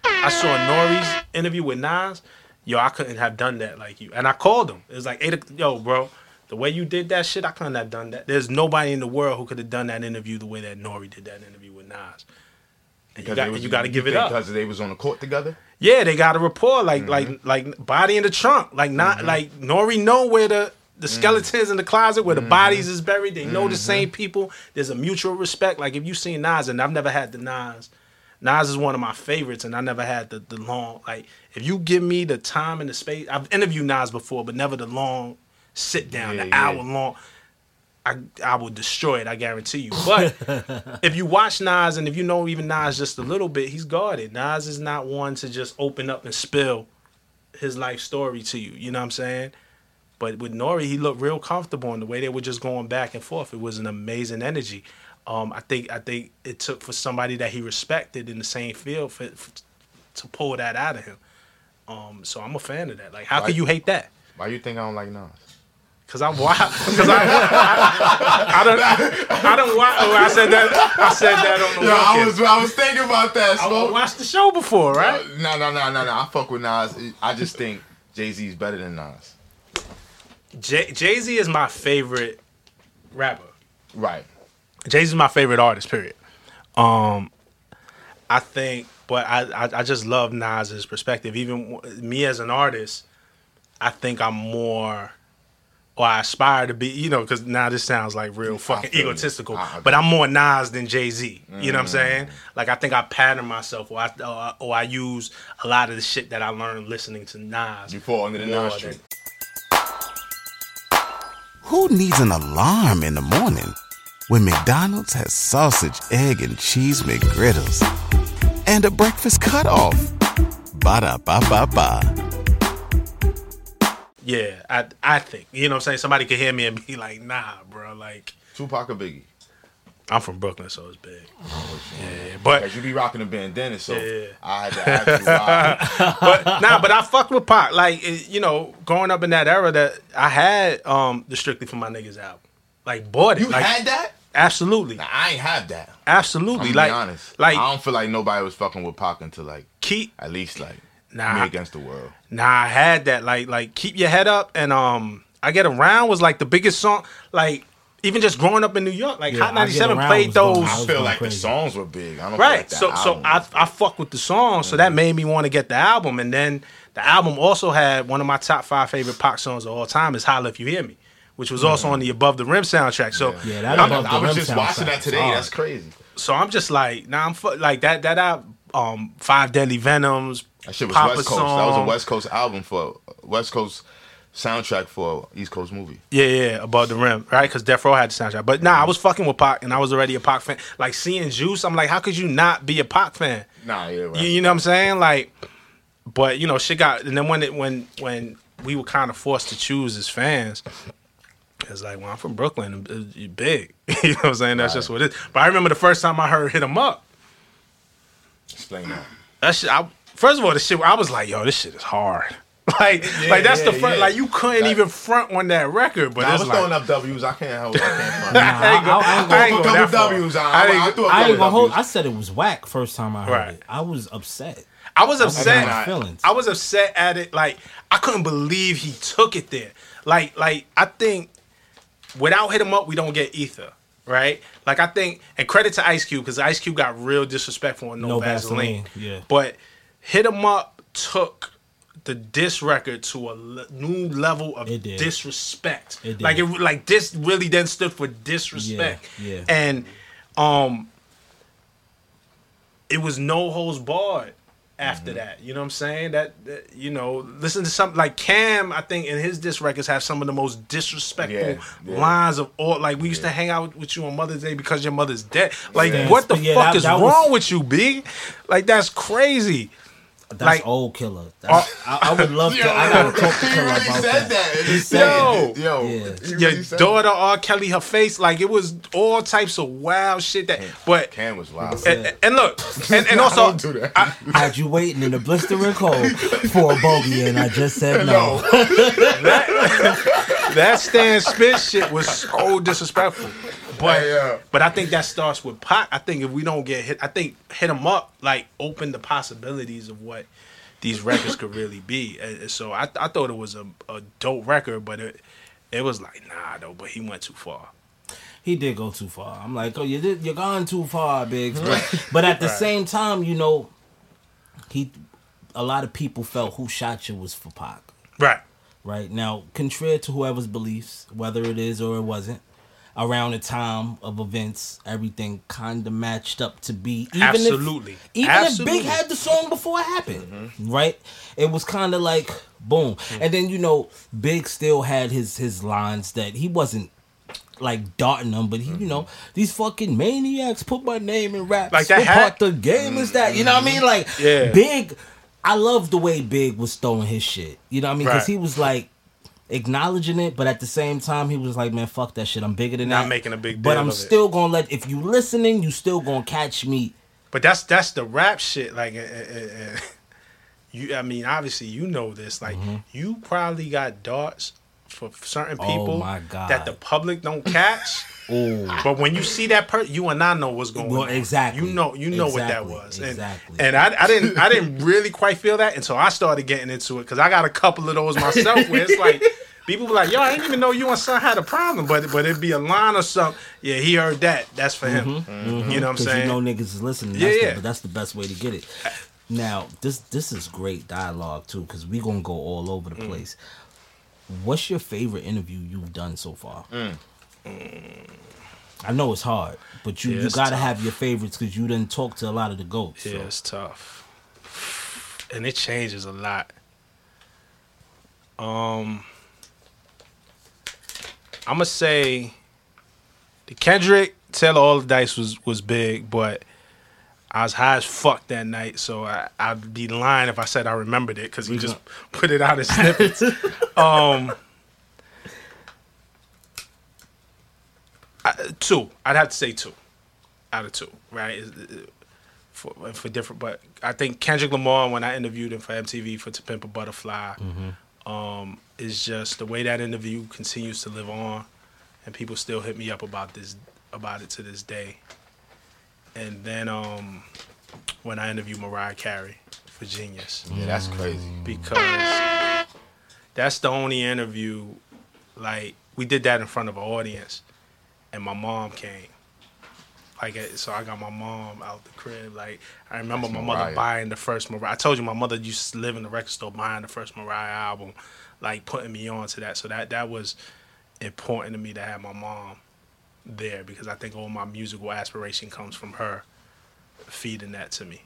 I saw Nori's interview with Nas. Yo, I couldn't have done that like you. And I called him. It was like, eight, yo, bro, the way you did that shit, I couldn't have done that. There's nobody in the world who could have done that interview the way that Nori did that interview with Nas. And you Because got, they was- you got to give it up. because they was on the court together. Yeah, they got a rapport like like mm-hmm. like body in the trunk, like not mm-hmm. like Nori know where the the mm-hmm. skeletons in the closet where the bodies is buried. They know the same people. There's a mutual respect. Like if you seen Nas, and I've never had the Nas. Nas is one of my favorites, and I never had the the long like. If you give me the time and the space, I've interviewed Nas before, but never the long sit down, Yeah, the yeah. hour long. I I will destroy it. I guarantee you. But <laughs> if you watch Nas and if you know even Nas just a little bit, he's guarded. Nas is not one to just open up and spill his life story to you. You know what I'm saying? But with Nori, he looked real comfortable, in the way they were just going back and forth, it was an amazing energy. Um, I think I think it took for somebody that he respected in the same field for, for to pull that out of him. Um, so I'm a fan of that. Like, how Right. can you hate that? Why you think I don't like Nas? Cause I'm wild. Cause I, I, I, don't, I don't watch. Oh, I said that. I said that on the Yo, I was I was thinking about that. I watched the show before, right? No, no, no, no, no. I fuck with Nas. I just think Jay Z is better than Nas. Jay Z is my favorite rapper. Right. Jay Z is my favorite artist. Period. Um, I think, but I, I I just love Nas's perspective. Even me as an artist, I think I'm more, or I aspire to be. You know, because now this sounds like real fucking egotistical. I- I- but I'm more Nas than Jay Z. You know what I'm Mm. saying? Like I think I pattern myself, or I or, or I use a lot of the shit that I learned listening to Nas. You fall under the more Nas than- tree. Who needs an alarm in the morning when McDonald's has sausage, egg, and cheese McGriddles and a breakfast cutoff? Ba da ba ba ba. Yeah, I I think you know what I'm saying. Somebody could hear me and be like, "Nah, bro." Like Tupac or Biggie? I'm from Brooklyn, so it's big. Yeah, but you be rocking a bandana, so Yeah. I had to ask you why. <laughs> but nah, but I fucked with Pac. Like it- you know, growing up in that era, that I had um the Strictly for My Niggas album. Like bought it. You like, had that? absolutely, Nah, I ain't have that. Absolutely. like be honest. like I don't feel like nobody was fucking with Pac until like keep at least like Nah. me against the world. Nah, I had that. Like, like keep your head up, and um, I get around was like the biggest song. Like, even just growing up in New York, like Yeah, Hot ninety seven played was going- those. I I feel like crazy. the songs were big. I don't feel Right. like the so so I I fuck with the song, so that made me want to get the album, and then the album also had one of my top five favorite pop songs of all time is "Holla If You Hear Me," which was also on the Above the Rim soundtrack. So Yeah, that I'm- Above I the was Rim just watching soundtrack that is today. hard. That's crazy. so I'm just like, nah, I'm fu- like that that album, um Five Deadly Venoms. That shit was Papa West Coast. That was a. West Coast album for West Coast soundtrack for East Coast movie. Yeah, yeah, above the rim, right? Because Death Row had the soundtrack. But nah, I was fucking with Pac, and I was already a Pac fan. Like seeing Juice, I'm like, how could you not be a Pac fan? Nah, yeah, right. You, you know what I'm saying? Like, but you know, shit got. And then when it when when we were kind of forced to choose as fans, it's like, well, I'm from Brooklyn, uh, big. <laughs> you know what I'm saying? That's just what it is. But I remember the first time I heard "Hit 'Em Up." Explain that. That shit. I, first of all, the shit. I was like, yo, this shit is hard. <laughs> Like, like that's the front. yeah. Like you couldn't Like- even front on that record. But Nah, I was like, throwing up W's. I can't help. I can't <laughs> front. I ain't go- I- I ain't I ain't a go couple that far. W's. I, I I, ain't- I threw a I ain't gonna hold. W's. I said it was whack first time I heard Right. it. I was upset. I was got upset. my feelings. I was upset at it. Like I couldn't believe he took it there. Like like I think without hit him up, we don't get ether. Right? Like I think, and credit to Ice Cube because Ice Cube got real disrespectful on No, No Vaseline. Vaseline, yeah. But hit him up took the diss record to a le- new level of It disrespect. It did. Like it like this really then stood for disrespect. Yeah, yeah. And um it was no holds barred after that. You know what I'm saying? That, that you know, listen to something like Cam. I think in his disc records have some of the most disrespectful Yeah, yeah. lines of all. Like we used to hang out with you on Mother's Day because your mother's dead. Like Yeah. what the Yeah, fuck that- is that wrong with you, B? Like that's crazy. That's Like- old killer. That's, uh, I, I would love <laughs> to. I gotta talk to he Killer really about said that. that. He He said said it. Yo, Yeah. Your really daughter R. Kelly, her face, like it was all types of wild shit that. But Cam was wild. and, and look, and, and <laughs> Nah, also, don't do that. I- <laughs> Had you waiting in the blistering cold for a bogey, and I just said no. that that Stan spit shit was so disrespectful. But Hey, uh, but I think that starts with Pac. I think if we don't get hit, I think hit them up like open the possibilities of what these records could really be. And- and so I I thought it was a, a dope record, but it it was like nah though. But he went too far. he did go too far. I'm like, oh, you did, you're gone too far, Biggs. But, <laughs> but at the Right. same time, you know, he, a lot of people felt who shot you was for Pac. Right. Right now, contrary to whoever's beliefs, whether it is or it wasn't, around the time of events, everything kind of matched up to be. Even Absolutely. If, even Absolutely. if Big had the song before it happened, mm-hmm. right? It was kind of like boom, mm-hmm. and then you know, Big still had his his lines that he wasn't like darting them, but he, you mm-hmm. know, these fucking maniacs put my name in rap. Like that What part the game is that? You know what I mean? Like, Yeah. Big. I love the way Big was throwing his shit. You know what I mean? Because Right. he was like acknowledging it, but at the same time, he was like, "Man, fuck that shit. I'm bigger than that. Not that." making a big But I'm of it. still gonna let. If you listening, you still gonna catch me. But that's that's the rap shit. Like, uh, uh, uh, you. I mean, obviously, you know this. Like, you probably got darts for certain Mm-hmm. Oh people my God. that the public don't catch. <laughs> Oh, But when you see that person, you and I know what's going Well, on. exactly. You know, you know what that was. And, Exactly. And I, I didn't, I didn't really quite feel that until I started getting into it because I got a couple of those myself where it's like. <laughs> People be like, "Yo, I didn't even know you and son had a problem," but but it'd be a line or something. Yeah, he heard that. That's for him. You know what I'm because saying? Mm-hmm. you know niggas is listening. Yeah, That's yeah. The, but that's the best way to get it. Now, this this is great dialogue too, because we gonna go all over the Mm. What's your favorite interview you've done so far? I know it's hard, but you, Yeah, you gotta tough. have your favorites because you didn't talk to a lot of the goats. Yeah, so. it's tough, and it changes a lot. Um, I'm gonna say the Kendrick Taylor All the Dice was was big, but I was high as fuck that night, so I, I'd be lying if I said I remembered it because he just put it out in snippets. <laughs> um, I, two, I'd have to say two out of two, right? Uh, For, for different, but I think Kendrick Lamar when I interviewed him for MTV for To Pimp a Butterfly, um, is just the way that interview continues to live on, and people still hit me up about this about it to this day. And then um, when I interviewed Mariah Carey for Genius, Yeah, that's crazy. because that's the only interview like we did that in front of an audience and my mom came. Like eh, so i got my mom out the crib like i remember That's my mother buying the first mariah i told you my mother used to live in the record store buying the first mariah album like putting me on to that. So that that was important to me to have my mom there because i think all my musical aspiration comes from her feeding that to me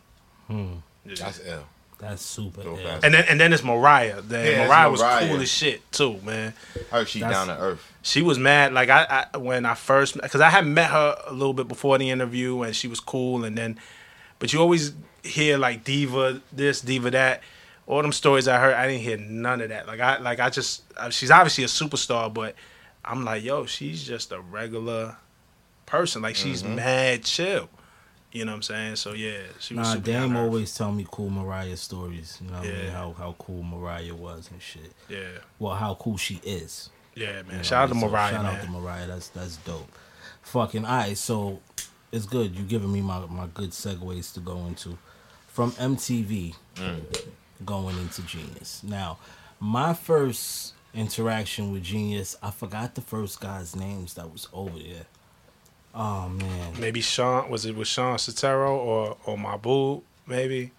Yeah. That's ill. That's super. Dope yeah. ass. And then and then it's Mariah. Then Yeah, it's Mariah was Mariah. cool as shit too, man. Her, she That's- down to earth. She was mad. Like I, I when I first because I had met her a little bit before the interview and she was cool. And then, but you always hear like diva this, diva that. All them stories I heard, I didn't hear none of that. Like I like I just uh, she's obviously a superstar, but I'm like yo, she's just a regular person. Like she's mm-hmm. mad chill. You know what I'm saying? So yeah, she was Nah, super down Dame always tell me cool Mariah stories. You know what I mean? How how cool Mariah was and shit. Yeah, Well, how cool she is. yeah, man. You know Shout out to what I mean? So Mariah, Shout man. out to Mariah. That's that's dope. Fucking alright. So it's good. You giving me my my good segues to go into from MTV mm. going into Genius. Now, my first interaction with Genius, I forgot the first guy's names that was over there. Oh man. Maybe Sean was it with Sean Sotero or or Mahbod, maybe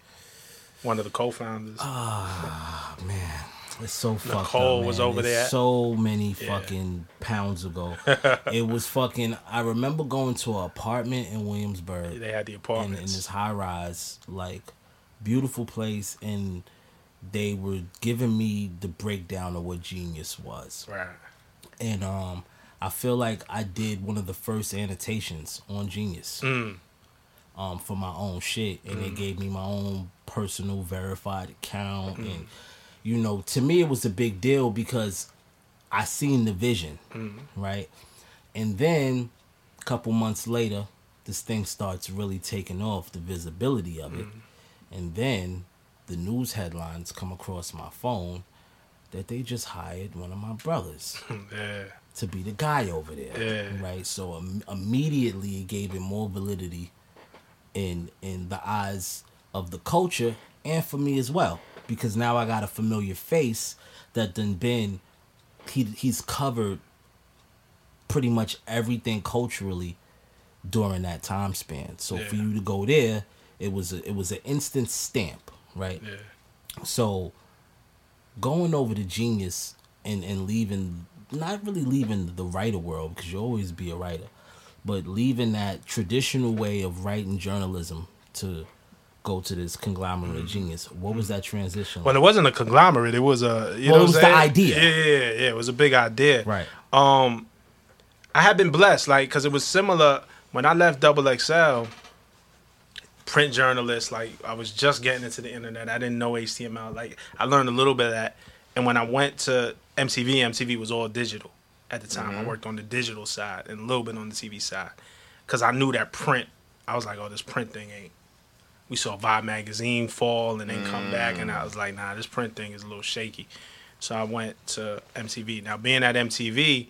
one of the co-founders. Ah man, it's so fucked Nicole up, was over It's there. So many Yeah. fucking pounds ago. <laughs> it was fucking. I remember going to an apartment in Williamsburg. they had the in, in this high rise, like beautiful place, and they were giving me the breakdown of what genius was. right. And um, I feel like I did one of the first annotations on Genius. Mm. Um, for my own shit, and they gave me my own personal verified account, Mm. and you know, to me it was a big deal because I seen the vision, Mm. right? And then a couple months later, this thing starts really taking off the visibility of it, Mm. and then the news headlines come across my phone that they just hired one of my brothers <laughs> Yeah. to be the guy over there. Yeah. Right. So um, immediately it gave it more validity in in the eyes of the culture and for me as well because now I got a familiar face that then been he he's covered pretty much everything culturally during that time span. So for you to go there, it was a, it was an instant stamp, right? Yeah. So going over to Genius and, and leaving not really leaving the writer world because you'll always be a writer, but leaving that traditional way of writing journalism to go to this conglomerate of genius. What was that transition? Well, it wasn't a conglomerate. It was a you Well, know it was the idea. Yeah, yeah, yeah. It was a big idea. Right. Um, I had been blessed, like, because it was similar when I left Double XL. Print journalist, like I was just getting into the internet. I didn't know HTML. Like I learned a little bit of that, and when I went to MTV, MTV was all digital at the time. I mm-hmm. worked on the digital side and a little bit on the TV side, because I knew that print. I was like, oh, this print thing ain't. We saw Vibe magazine fall and then come back, and I mm. was like, nah, this print thing is a little shaky. So I went to MTV. Now being at MTV,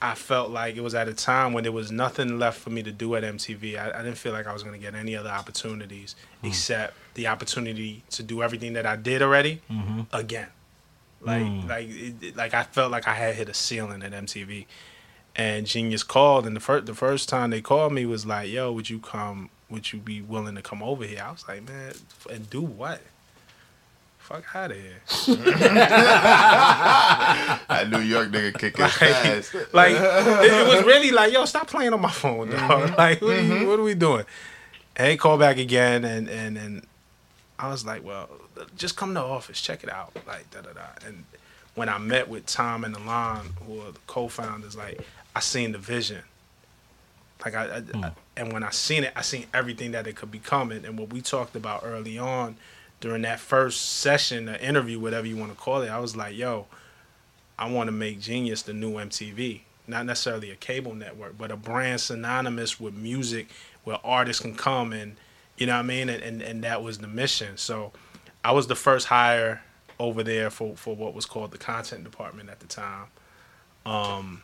I felt like it was at a time when there was nothing left for me to do at MTV. I, I didn't feel like I was going to get any other opportunities mm-hmm. except the opportunity to do everything that I did already mm-hmm. again. Like, mm. like, it, it- like I felt like I had hit a ceiling at MTV. And Genius called, and the first the first time they called me was like, "Yo, would you come? Would you be willing to come over here?" I was like, "Man, and do what? Fuck out of here." <laughs> That New York nigga kicking fast. <laughs> like it, it was really like, yo, stop playing on my phone, dog. Mm-hmm. <laughs> Like, what, are you, mm-hmm. what are we doing? And he called back again, and and and I was like, well, just come to the office, check it out, like da da da. And when I met with Tom and Ilan, who are the co-founders, like I seen the vision. Like I, I, I- hmm. and when I seen it, I seen everything that it could become, and, and what we talked about early on during that first session, the interview, whatever you want to call it. I was like, yo, I want to make Genius the new MTV. Not necessarily a cable network, but a brand synonymous with music where artists can come and, you know what I mean? And, and, and that was the mission. So I was the first hire over there for, for what was called the content department at the time. Um,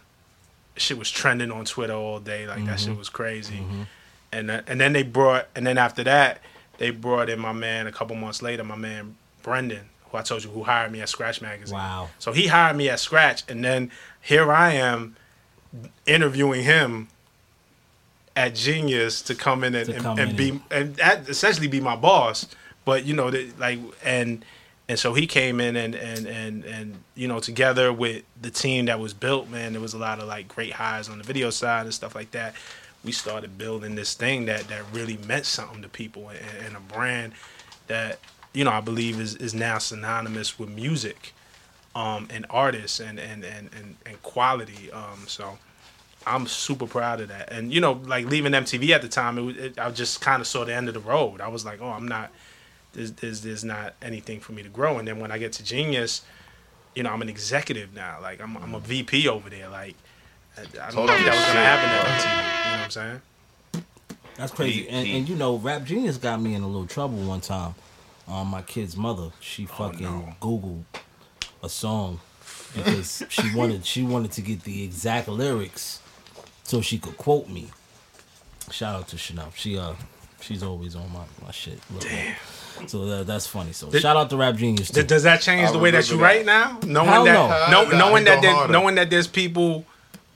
shit was trending on Twitter all day. Like that shit mm-hmm. was crazy. Mm-hmm. And, th- and then they brought, and then after that, they brought in my man a couple months later, my man Brendan, who I told you who hired me at Scratch Magazine. Wow. So he hired me at Scratch, and then here I am interviewing him at Genius to come in and, come and in be and- essentially be my boss. But you know, that like and and so he came in and and and and you know together with the team that was built, man, there was a lot of like great hires on the video side and stuff like that. We started building this thing that that really meant something to people and, and a brand that you know I believe is is now synonymous with music um, and artists and and and and, and quality. Um, so I'm super proud of that. And you know, like leaving MTV at the time, it, it, I just kind of saw the end of the road. I was like, oh, I'm not. There's, there's there's not anything for me to grow. And then when I get to Genius, you know, I'm an executive now. Like I'm I'm a VP over there. Like I, I don't Totally think that was gonna happen at bro. MTV. You know what I'm saying? That's crazy. He- and, he- and you know, Rap Genius got me in a little trouble one time. Um, my kid's mother, she fucking Googled a song because <laughs> she wanted she wanted to get the exact lyrics so she could quote me. Shout out to Chanel. She uh she's always on my, my shit. Damn. So that, that's funny. So shout out to Rap Genius too. Th- Does that change I the way that you remember write now? Knowing Hell that, no. no, Nah, knowing that, there, knowing that there's people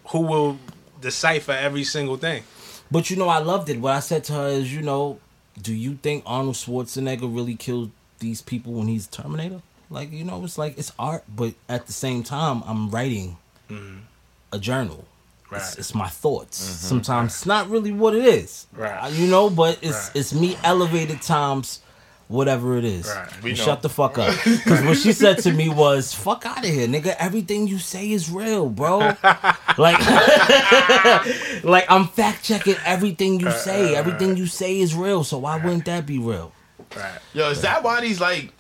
who will decipher every single thing. But you know, I loved it. What I said to her is, you know, do you think Arnold Schwarzenegger really killed these people when he's Terminator? Like, you know, it's like it's art, but at the same time, I'm writing a journal. It's, Mm-hmm. Right. Mm-hmm. it's my thoughts. Sometimes it's not really what it is. Right. You know, but it's Right. it's me elevated times whatever it is. Right. We Shut the fuck up. Because what she said to me was, "Fuck out of here, nigga. Everything you say is real, bro. <laughs> like, <laughs> like I'm fact checking everything you uh, say. Uh, uh, everything you say is real. So why wouldn't that be real? Right. Yo, is that why these like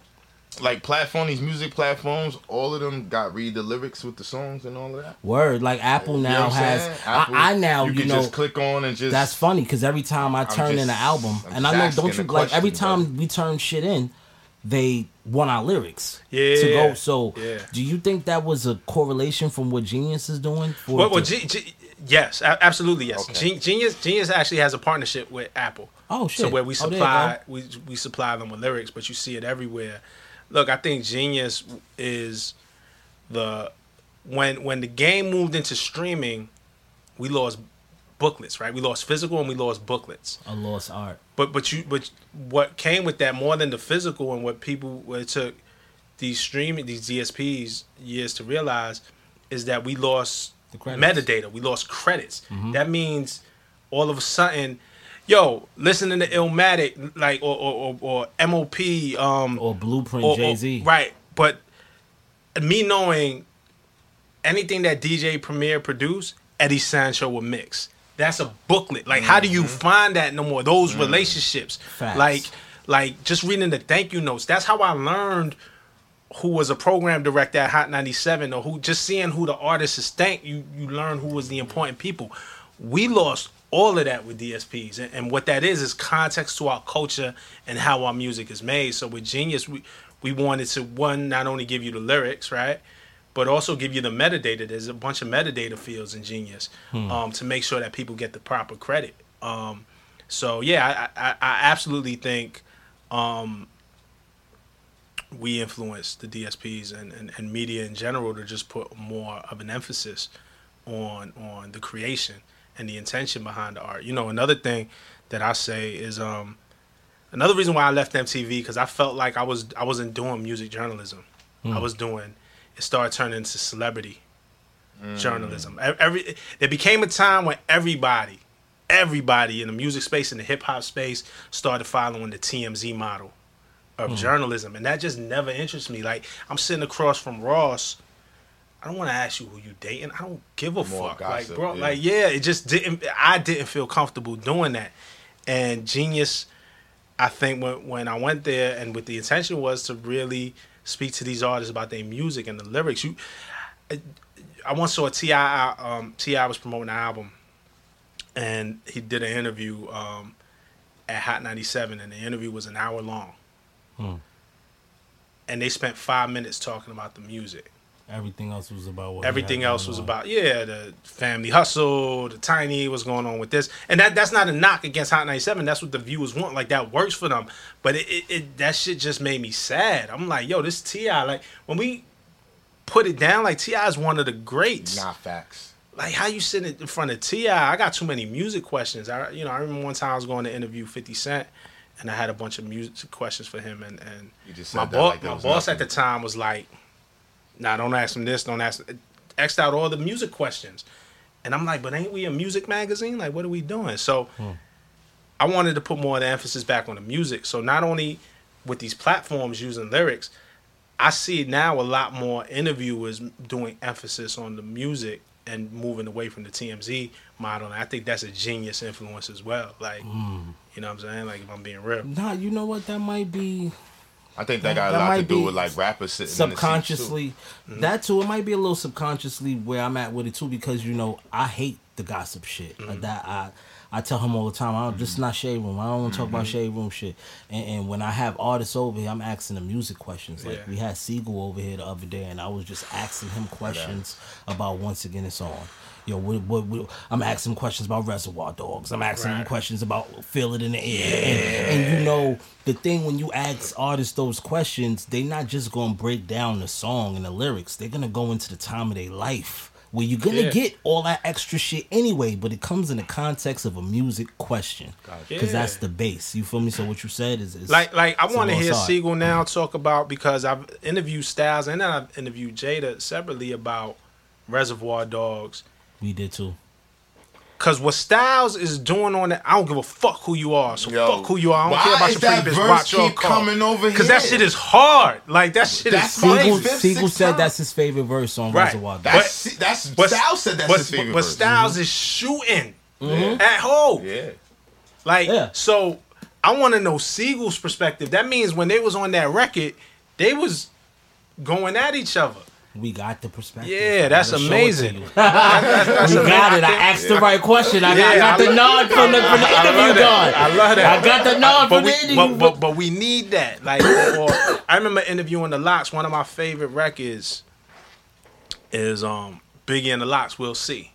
like platform, these music platforms, all of them got read the lyrics with the songs and all of that? Word. Like Apple You know now has. Apple, I, I now you, you, can know. just click on and just That's funny because every time I turn in an album, I'm and I know, don't you asking like every question, time we turn shit in, they want our lyrics yeah, to Yeah, go. So, yeah. do you think that was a correlation from what Genius is doing? For Well, well the- G- G- yes, absolutely yes. Okay. Gen- Genius Genius actually has a partnership with Apple. Oh, shit! So where we Oh, supply we we supply them with lyrics, but you see it everywhere. Look, I think Genius is the when when the game moved into streaming, we lost booklets, right? We lost physical and we lost booklets. a lost art. But but you but what came with that more than the physical and what people what it took these streaming these DSPs years to realize is that we lost The. Mm-hmm. metadata. We lost credits. That means all of a sudden, yo, listening to Illmatic like or or, or, or MOP um Or Blueprint Jay Z. right? But me knowing anything that DJ Premier produced, Eddie Sancho would mix. That's a booklet. Like, how do you find that no more? Those relationships, Facts. like, like just reading the thank you notes. That's how I learned who was a program director at Hot 97 or who just seeing who the artists is thank you you learn who was the important people. We lost all of that with DSPs and, and what that is is context to our culture and how our music is made. So with Genius we we wanted to one not only give you the lyrics, right? But also give you the metadata. There's a bunch of metadata fields in Genius um, to make sure that people get the proper credit. Um, so yeah, I, I, I absolutely think um, we influence the DSPs and, and, and media in general to just put more of an emphasis on on the creation and the intention behind the art. You know, another thing that I say is um, another reason why I left MTV because I felt like I was I wasn't doing music journalism. Hmm. I was doing it started turning into celebrity mm. journalism. E- Every there became a time when everybody, everybody in the music space in the hip hop space started following the TMZ model of hmm. journalism, and that just never interests me. Like I'm sitting across from Ross. I don't want to ask you who you dating. I don't give a More fuck. gossip, like, bro, yeah. like, yeah, it just didn't. I didn't feel comfortable doing that. And Genius, I think when when I went there, and with the intention was to really speak to these artists about their music and the lyrics. You, I, I once saw Ti. Um, T.I. was promoting an album, and he did an interview um, at Hot 97, and the interview was an hour long. And they spent five minutes talking about the music. Everything else was about what. Everything had else was on. about yeah, the family hustle, the tiny, what's going on with this, and that that's not a knock against Hot 97. That's what the viewers want. Like that works for them. But it, it, it that shit just made me sad. I'm like, yo, this Ti. Like when we put it down, like T.I. is one of the greats. Not facts. Like how you sitting in front of T.I.? I got too many music questions. I you know I remember one time I was going to interview 50 Cent. And I had a bunch of music questions for him, and, and You just my said that boss, like there my was boss at the time was like, nah, don't ask him this, don't ask. X'd out all the music questions. And I'm like, but ain't we a music magazine? Like, what are we doing? So hmm. I wanted to put more of the emphasis back on the music. So not only with these platforms using lyrics, I see now a lot more interviewers doing emphasis on the music and moving away from the TMZ model. And I think that's a genius influence as well. Like, hmm. you know what I'm saying? Like, if I'm being real. Nah, you know what? That might be I think that That- got a lot to do with like rappers sitting in the seats, too. subconsciously. Mm-hmm. That too, it might be a little subconsciously where I'm at with it too, because you know I hate the gossip shit. Like mm-hmm. that, I I tell him all the time. I don't, this is mm-hmm. not shade room. I don't want to talk about shade room shit. And, and when I have artists over here, I'm asking them music questions. Like Yeah. we had Sigel over here the other day, and I was just asking him questions about once again it's on. Yo, what, what, what, I'm asking him questions about Reservoir Dogs. I'm asking him Right. questions about Feel It in the Air. And, and you know, the thing when you ask artists those questions, they're not just gonna break down the song and the lyrics. They're gonna go into the time of their life where you're gonna Yeah. get all that extra shit anyway, but it comes in the context of a music question because Yeah. that's the base. You feel me? So what you said is, is Like, like I want to hear. Sigel now mm-hmm. talk about because I've interviewed Styles and then I've interviewed Jada separately about Reservoir Dogs. We did too. Cause what Styles is doing on it, I don't give a fuck who you are. So Yo, fuck who you are. I don't care about your that previous verse watch or keep car. coming over here? Cause that shit is hard. Like that shit That's is my crazy. fifth, Sigel said time. that's his favorite verse on Right. Reservoir Dogs. That's that's But Styles said that's but, his favorite but verse. Styles mm-hmm. is shooting mm-hmm. at home. Yeah. Like Yeah. so, I want to know Sigel's perspective. That means when they was on that record, they was going at each other. We got the perspective. Yeah, that's Gotta show it to amazing. you. <laughs> That's We amazing. got it. I asked the right question. I got, I got the nod from the from the interview done. I love that. I got the nod but from we, the interview. but, but, but we need that. Like, or, I remember interviewing the Lox. One of my favorite records is um Biggie and the Lox. We'll see.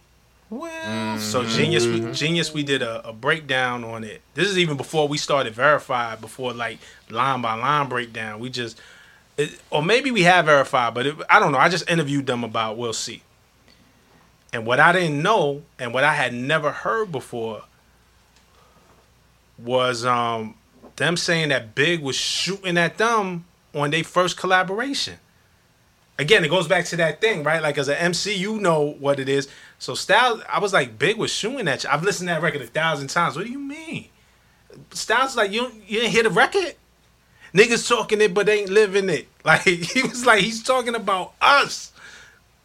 well, So genius, we, genius. We did a, a breakdown on it. This is even before we started verified. Before like line by line breakdown. We just, it, or maybe we have verified, but it, I don't know. I just interviewed them about we'll see. And what I didn't know, and what I had never heard before, was um them saying that Big was shooting at them on their first collaboration again, it goes back to that thing, right? Like as an MC, you know what it is. So Styles, I was like, Big was shooting at you. I've listened to that record a thousand times. What do you mean? Styles like, you you didn't hear the record? Niggas talking it, but they ain't living it. <laughs> Like he was like, he's talking about us.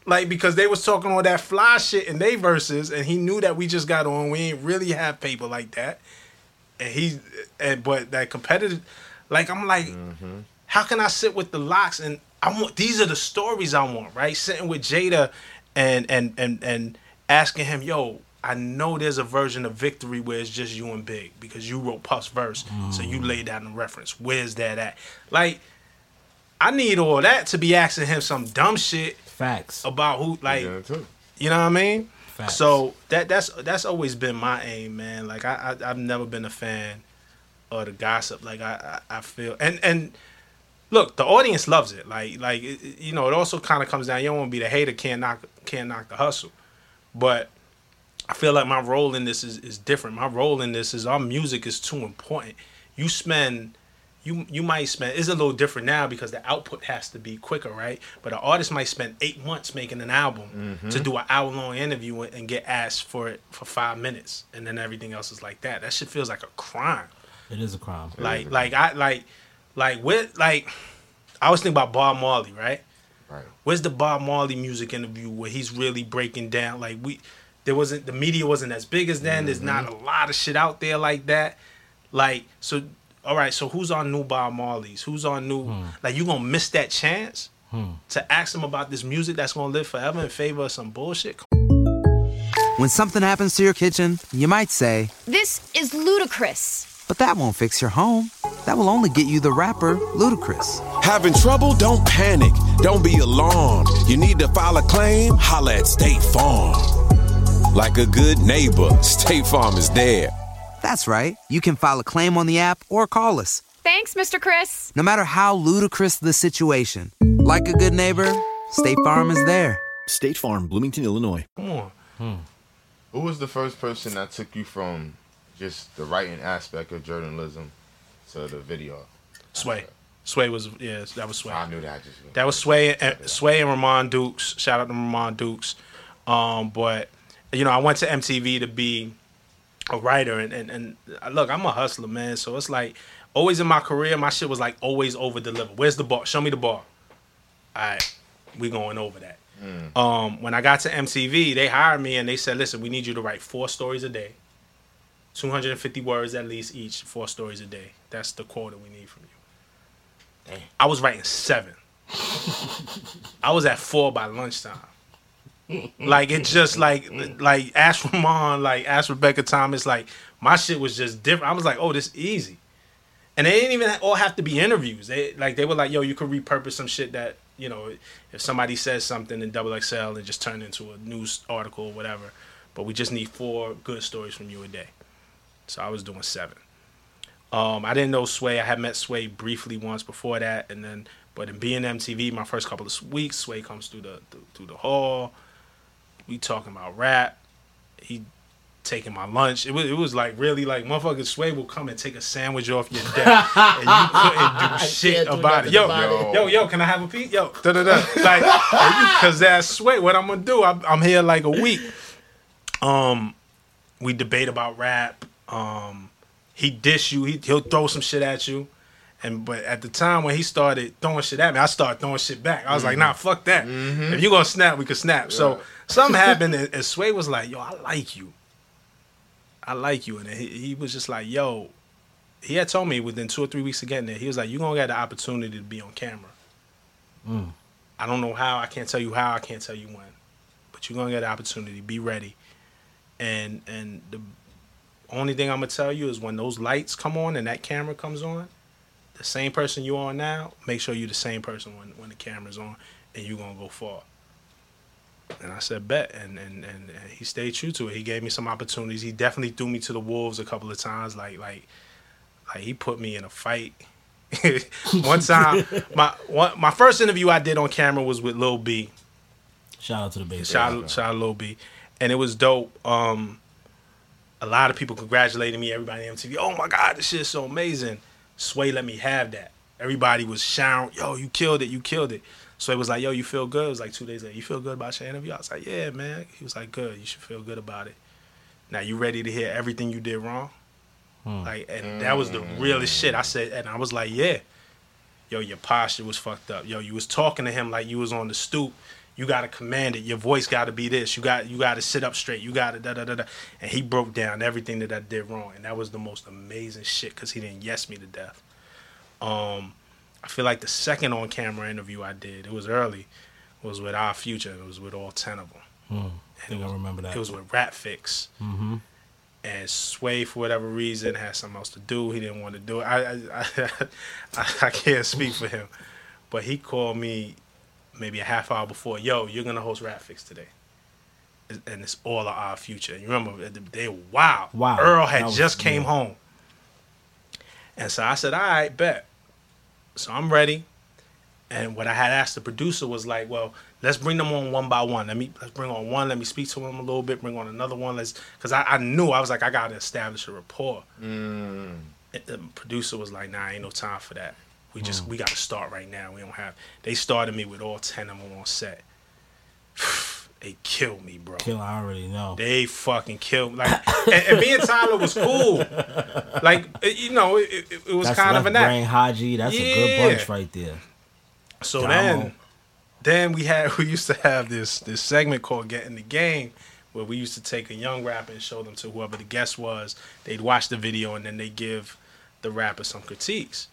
Like because they was talking all that fly shit in they verses, and he knew that we just got on. We ain't really have paper like that, and he and but that competitive, like I'm like, mm-hmm. how can I sit with the Lox and I want these are the stories I want, right? Sitting with Jada, and and and and asking him, yo. I know there's a version of Victory where it's just you and Big because you wrote Puff's verse, so you mm. laid down the reference. Where's that at? Like, I need all that to be asking him some dumb shit Facts. about who, like, Yeah, you know what I mean? Facts. So that that's that's always been my aim, man. Like I, I I've never been a fan of the gossip. Like I I, I feel and and look, the audience loves it. Like like it, it- you know, it also kind of comes down. You don't want to be the hater, can't knock can't knock the hustle, but. I feel like my role in this is, is different. My role in this is our music is too important. You spend you you might spend it's a little different now because the output has to be quicker, right? But an artist might spend eight months making an album mm-hmm. to do an hour long interview and- and get asked for it for five minutes, and then everything else is like that. That shit feels like a crime. It is a crime. Like like I like like with like I was thinking about Bob Marley, right? Right. Where's the Bob Marley music interview where he's really breaking down? Like we, there wasn't the media wasn't as big as then. There's not mm-hmm. a lot of shit out there like that. Like so, all right. So who's on new Bob Marley's? Who's on new? Hmm. Like you gonna miss that chance hmm. to ask them about this music that's gonna live forever in favor of some bullshit? When something happens to your kitchen, you might say, This is ludicrous. but that won't fix your home. That will only get you the rapper, Ludacris. Having trouble? Don't panic. Don't be alarmed. You need to file a claim? Holla at State Farm. Like a good neighbor, State Farm is there. That's right. You can file a claim on the app or call us, Thanks, Mr. Chris. no matter how ludicrous the situation. Like a good neighbor, State Farm is there. State Farm, Bloomington, Illinois. Come on. Who was the first person that took you from just the writing aspect of journalism to the video? Sway. Sway was yeah, that was Sway. I knew that just. That was Sway and Sway and Rahman Dukes. Shout out to Rahman Dukes. Um, but you know, I went to MTV to be a writer, and, and and look, I'm a hustler, man. So it's like always in my career, my shit was like always over deliver. Where's the bar? Show me the bar. All right, we going over that. Um, when I got to MTV, they hired me and they said, "Listen, we need you to write four stories a day, 250 words at least each, four stories a day. That's the quota we need from you." I was writing seven. <laughs> I was at four by lunchtime. Like it just <laughs> like like ask Rahman, like ask Rebecca Thomas, like my shit was just different. I was like, oh, this easy. And they didn't even all have to be interviews. They like they were like, yo, you could repurpose some shit that, you know, if somebody says something in double XL and just turn it into a news article or whatever. But we just need four good stories from you a day. So I was doing seven. Um, I didn't know Sway. I had met Sway briefly once before that, and then but in being MTV, my first couple of weeks, Sway comes through the through, through the hall. We talking about rap. He taking my lunch. It was it was like really like motherfucker Sway will come and take a sandwich off your desk, and you couldn't do <laughs> shit do about it. nothing Yo, about yo, yo, can I have a piece? Yo, da da da. Like, because that's Sway. What I'm gonna do? I'm, I'm here like a week. Um, we debate about rap. Um, he dish you. He he'll throw some shit at you. And but at the time when he started throwing shit at me, I started throwing shit back. I was like, nah, fuck that. If you gonna snap, we can snap. So something happened, and, and Sway was like, yo, I like you. I like you, and he, he was just like, yo. He had told me within two or three weeks of getting there, he was like, "You're gonna get the opportunity to be on camera. Mm. I don't know how. I can't tell you how. I can't tell you when. But you're gonna get the opportunity. Be ready. And and the only thing I'm gonna tell you is when those lights come on and that camera comes on, the same person you are now, make sure you're the same person when, when the camera's on and you're gonna go far. And I said bet and, and, and, and he stayed true to it. He gave me some opportunities. He definitely threw me to the wolves a couple of times. Like like like he put me in a fight. <laughs> one time <laughs> my one, my first interview I did on camera was with Lil B. Shout out to the base. Shout out, shout out to Lil B. And it was dope. Um, a lot of people congratulating me, everybody on MTV. Oh my God, this shit's so amazing. Sway let me have that. Everybody was shouting, yo, you killed it, you killed it. Sway was like, yo, you feel good? It was like two days later, you feel good about your interview? I was like, yeah, man. He was like, good, you should feel good about it. Now you ready to hear everything you did wrong? Like, and that was the realest shit. I said, and I was like, yeah. Yo, your posture was fucked up. Yo, you was talking to him like you was on the stoop. You got to command it. Your voice got to be this. You got you got to sit up straight. You got to da da da da. And he broke down everything that I did wrong, and that was the most amazing shit because he didn't yes me to death. Um, I feel like the second on camera interview I did, it was early, was with Odd Future. It was with all ten of them. Hmm. I think I remember that. It was with Rap Fix. Mm-hmm. And Sway, for whatever reason, had something else to do. He didn't want to do it. I I, I, <laughs> I can't speak for him, but he called me maybe a half hour before. Yo, you're gonna host Rap Fix today, and it's all of Odd Future. You remember they wow. Wow. Earl had was- just came yeah. home, and so I said, "All right, bet." So I'm ready. And what I had asked the producer was like, well, let's bring them on one by one. Let me let's bring on one. Let me speak to them a little bit. Bring on another one. Let's because I, I knew I was like I got to establish a rapport. Mm. The producer was like, nah, ain't no time for that. We just we got to start right now. We don't have. They started me with all ten of them on set. <sighs> <sighs> they killed me, bro. Kill, I already know. They fucking killed me. Like, and, and me and Tyler was cool. Like, you know, it, it, it was That's kind of act. Brain Hodgy. That's a good bunch right there. So Domo. then, then we had we used to have this this segment called "Get in the Game," where we used to take a young rapper and show them to whoever the guest was. They'd watch the video and then they give the rapper some critiques.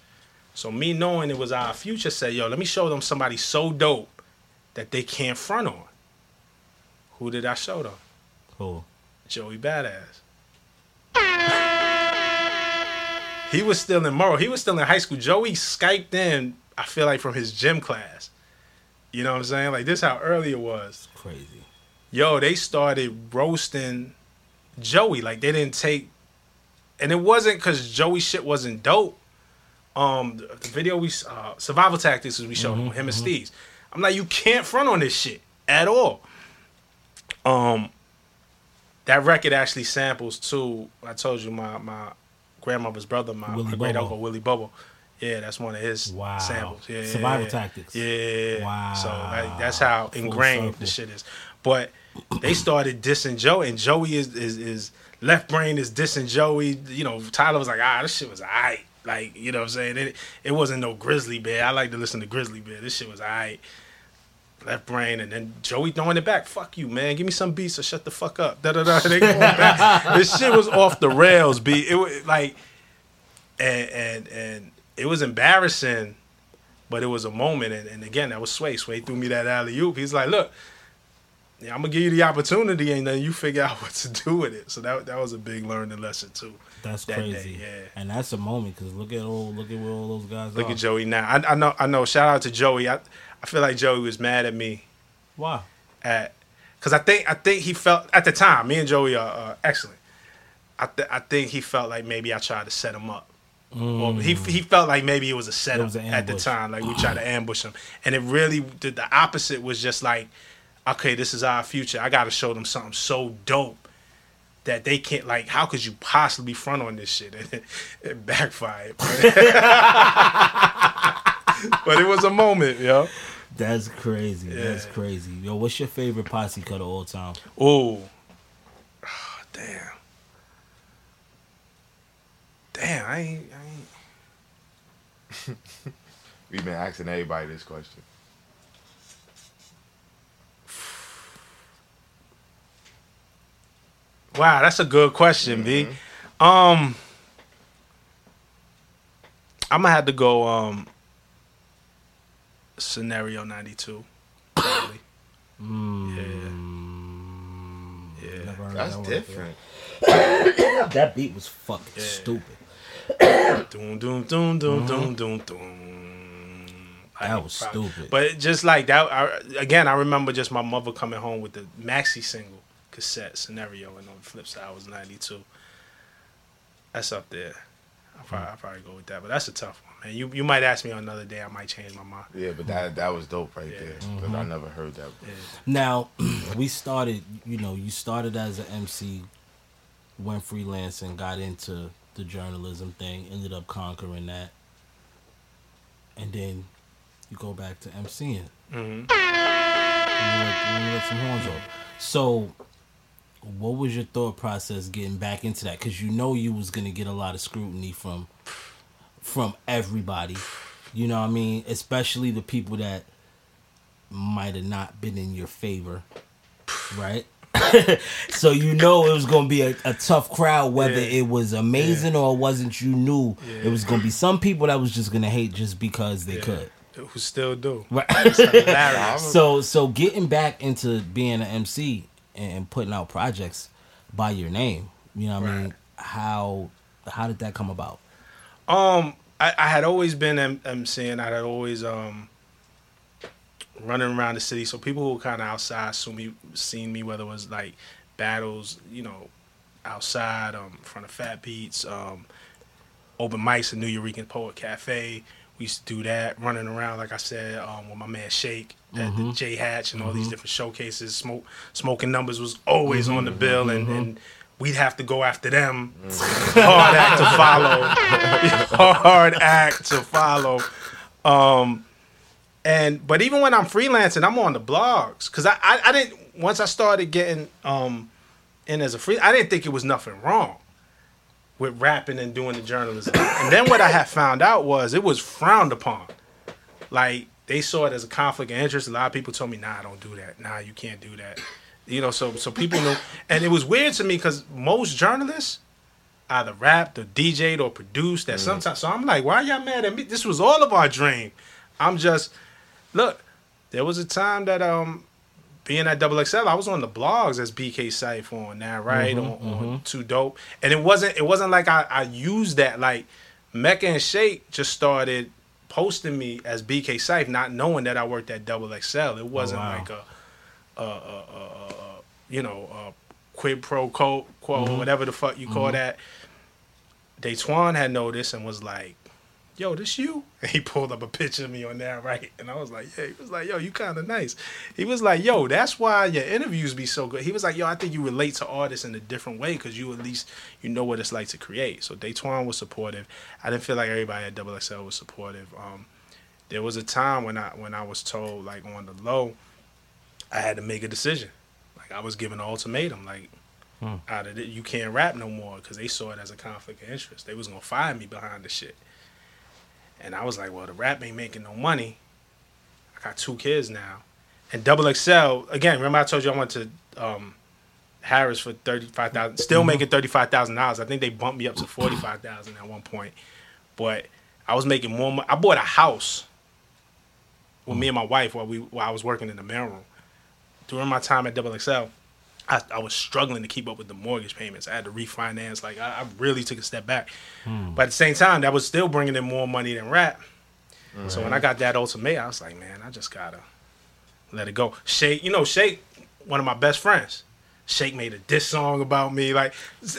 So me knowing it was Odd Future, said, "Yo, let me show them somebody so dope that they can't front on." Who did I show them? Who? Joey Badass. he was still in Murrow. He was still in high school. Joey Skyped in, I feel like from his gym class. You know what I'm saying? Like this how early it was. Crazy. Yo, they started roasting Joey. Like they didn't take and it wasn't because Joey shit wasn't dope. Um the, the video we uh survival tactics was we showed him, him and Steez. I'm like, you can't front on this shit at all. Um that record actually samples too. I told you my my grandmother's brother, my, my great uncle Willie Bobo. Yeah, that's one of his Wow. samples. Yeah, Survival yeah. Tactics. Yeah. Wow. So like, that's how Full ingrained the shit is. But they started dissing Joey, and Joey is is is left brain is dissing Joey. You know, Tyler was like, ah, this shit was alright. Like, you know what I'm saying? It, it wasn't no Grizzly Bear. I like to listen to Grizzly Bear. This shit was alright. Left brain, and then Joey throwing it back. Fuck you, man. Give me some beats or shut the fuck up. Da da da. <laughs> They going back. this shit was off the rails, B. It was like, and and and it was embarrassing, but it was a moment. And, and again, that was Sway. Sway threw me that alley oop. He's like, look, yeah, I'm gonna give you the opportunity, and then you figure out <laughs> what to do with it. So that that was a big learning lesson too. That's that crazy. Day, yeah. And that's a moment because look at all look at where all those guys Look are. at Joey now. I, I know. I know. Shout out to Joey. I I feel like Joey was mad at me Why? at because I think I think he felt at the time. Me and Joey are, are excellent. I th- I think he felt like maybe I tried to set him up. Or he mm. he felt like maybe it was a setup was at the time, like we tried to <clears throat> ambush him, and it really the, the opposite was just like, okay, this is Odd Future. I got to show them something so dope that they can't like. How could you possibly front on this shit? And <laughs> it, it backfired, <laughs> but it was a moment, yo. That's crazy. That's crazy. Yo, what's your favorite posse cut of all time? Oh, Ah, damn. Damn, I ain't, I ain't. <laughs> We've been asking everybody this question. Wow, that's a good question, B. Um, I'm gonna have to go. Um, scenario ninety two. Probably. Mm. Yeah. Yeah. Never That's that different. that beat was fucking stupid. Doom, doom, doom, doom, doom, doom, doom. That was stupid. But just like that, I, again, I remember just my mother coming home with the maxi single cassette scenario, and on the flip side I was '92. That's up there. I probably, I probably go with that, but that's a tough one, man. You you might ask me on another day, I might change my mind. Yeah, but that that was dope right there. Because Mm-hmm. I never heard that. Now, <clears throat> we started, you know, you started as an MC, went freelance and got into the journalism thing, ended up conquering that. And then you go back to MCing. Mm-hmm. And you let, and you let some horns off. So, what was your thought process getting back into that? Because you know you was gonna get a lot of scrutiny from from everybody. You know what I mean? Especially the people that might have not been in your favor, right? <laughs> so you know it was gonna be a, a tough crowd, whether Yeah. it was amazing or it wasn't. You knew Yeah. it was gonna be some people that was just gonna hate just because they could. Who still do? Right. <laughs> <laughs> So so getting back into being an MC and putting out projects by your name, you know what I mean? How how did that come about? Um, I, I had always been M- MCing. I had always um running around the city. So people who were kind of outside saw me, seen me, whether it was like battles, you know, outside, um, in front of Fat Beats, um, open mics in Nuyorican Poet Cafe. We used to do that, running around, like I said, um, with my man Shake at the Mhm. J Hatch and all these Mhm. different showcases. Smoke, smoking numbers was always on the Mhm, bill, and, mhm. and we'd have to go after them. Hard act to follow. <laughs> Hard act to follow. Um, and but even when I'm freelancing, I'm on the blogs because I, I I didn't once I started getting um in as a free, I didn't think it was nothing wrong with rapping and doing the journalism. and then what I had found out was it was frowned upon. Like they saw it as a conflict of interest. A lot of people told me, "Nah, I don't do that. Nah, you can't do that." You know, so so people knew, and it was weird to me because most journalists either rapped or DJ'd or produced that sometimes. So I'm like, why are y'all mad at me? This was all of our dream. I'm just look. There was a time that um being at Double XL, I was on the blogs as BK Cypher on that, right? Mhm, on, on Too Dope. And it wasn't it wasn't like I, I used that like Mecca and Shake just started posting me as BK Cypher, not knowing that I worked at Double XL. It wasn't wow. like a you know a quid pro quo, quo Mhm. whatever the fuck you call Mhm. that. Datwon had noticed and was like, "Yo, this you?" <laughs> And he pulled up a picture of me on there, right? And I was like, "Yeah." He was like, "Yo, you kind of nice." He was like, "Yo, that's why your interviews be so good." He was like, "Yo, I think you relate to artists in a different way because you at least you know what it's like to create." So Datwon was supportive. I didn't feel like everybody at Double XL was supportive. Um, there was a time when I when I was told like on the low, I had to make a decision. Like I was given an ultimatum, like Hmm. out of it, you can't rap no more because they saw it as a conflict of interest. They was gonna fire me behind the shit. And I was like, well, the rap ain't making no money. I got two kids now. And Double XL, again, remember I told you I went to um, Harris for thirty five thousand, still Mhm. making thirty five thousand dollars. I think they bumped me up to forty five thousand at one point. But I was making more money. I bought a house with me and my wife while we while I was working in the mailroom. During my time at Double XL, I, I was struggling to keep up with the mortgage payments. I had to refinance. Like I, I really took a step back. Hmm. But at the same time, that was still bringing in more money than rap. So when I got that ultimatum, I was like, man, I just gotta let it go. Shake, you know, Shake, one of my best friends. Shake made a diss song about me. Like,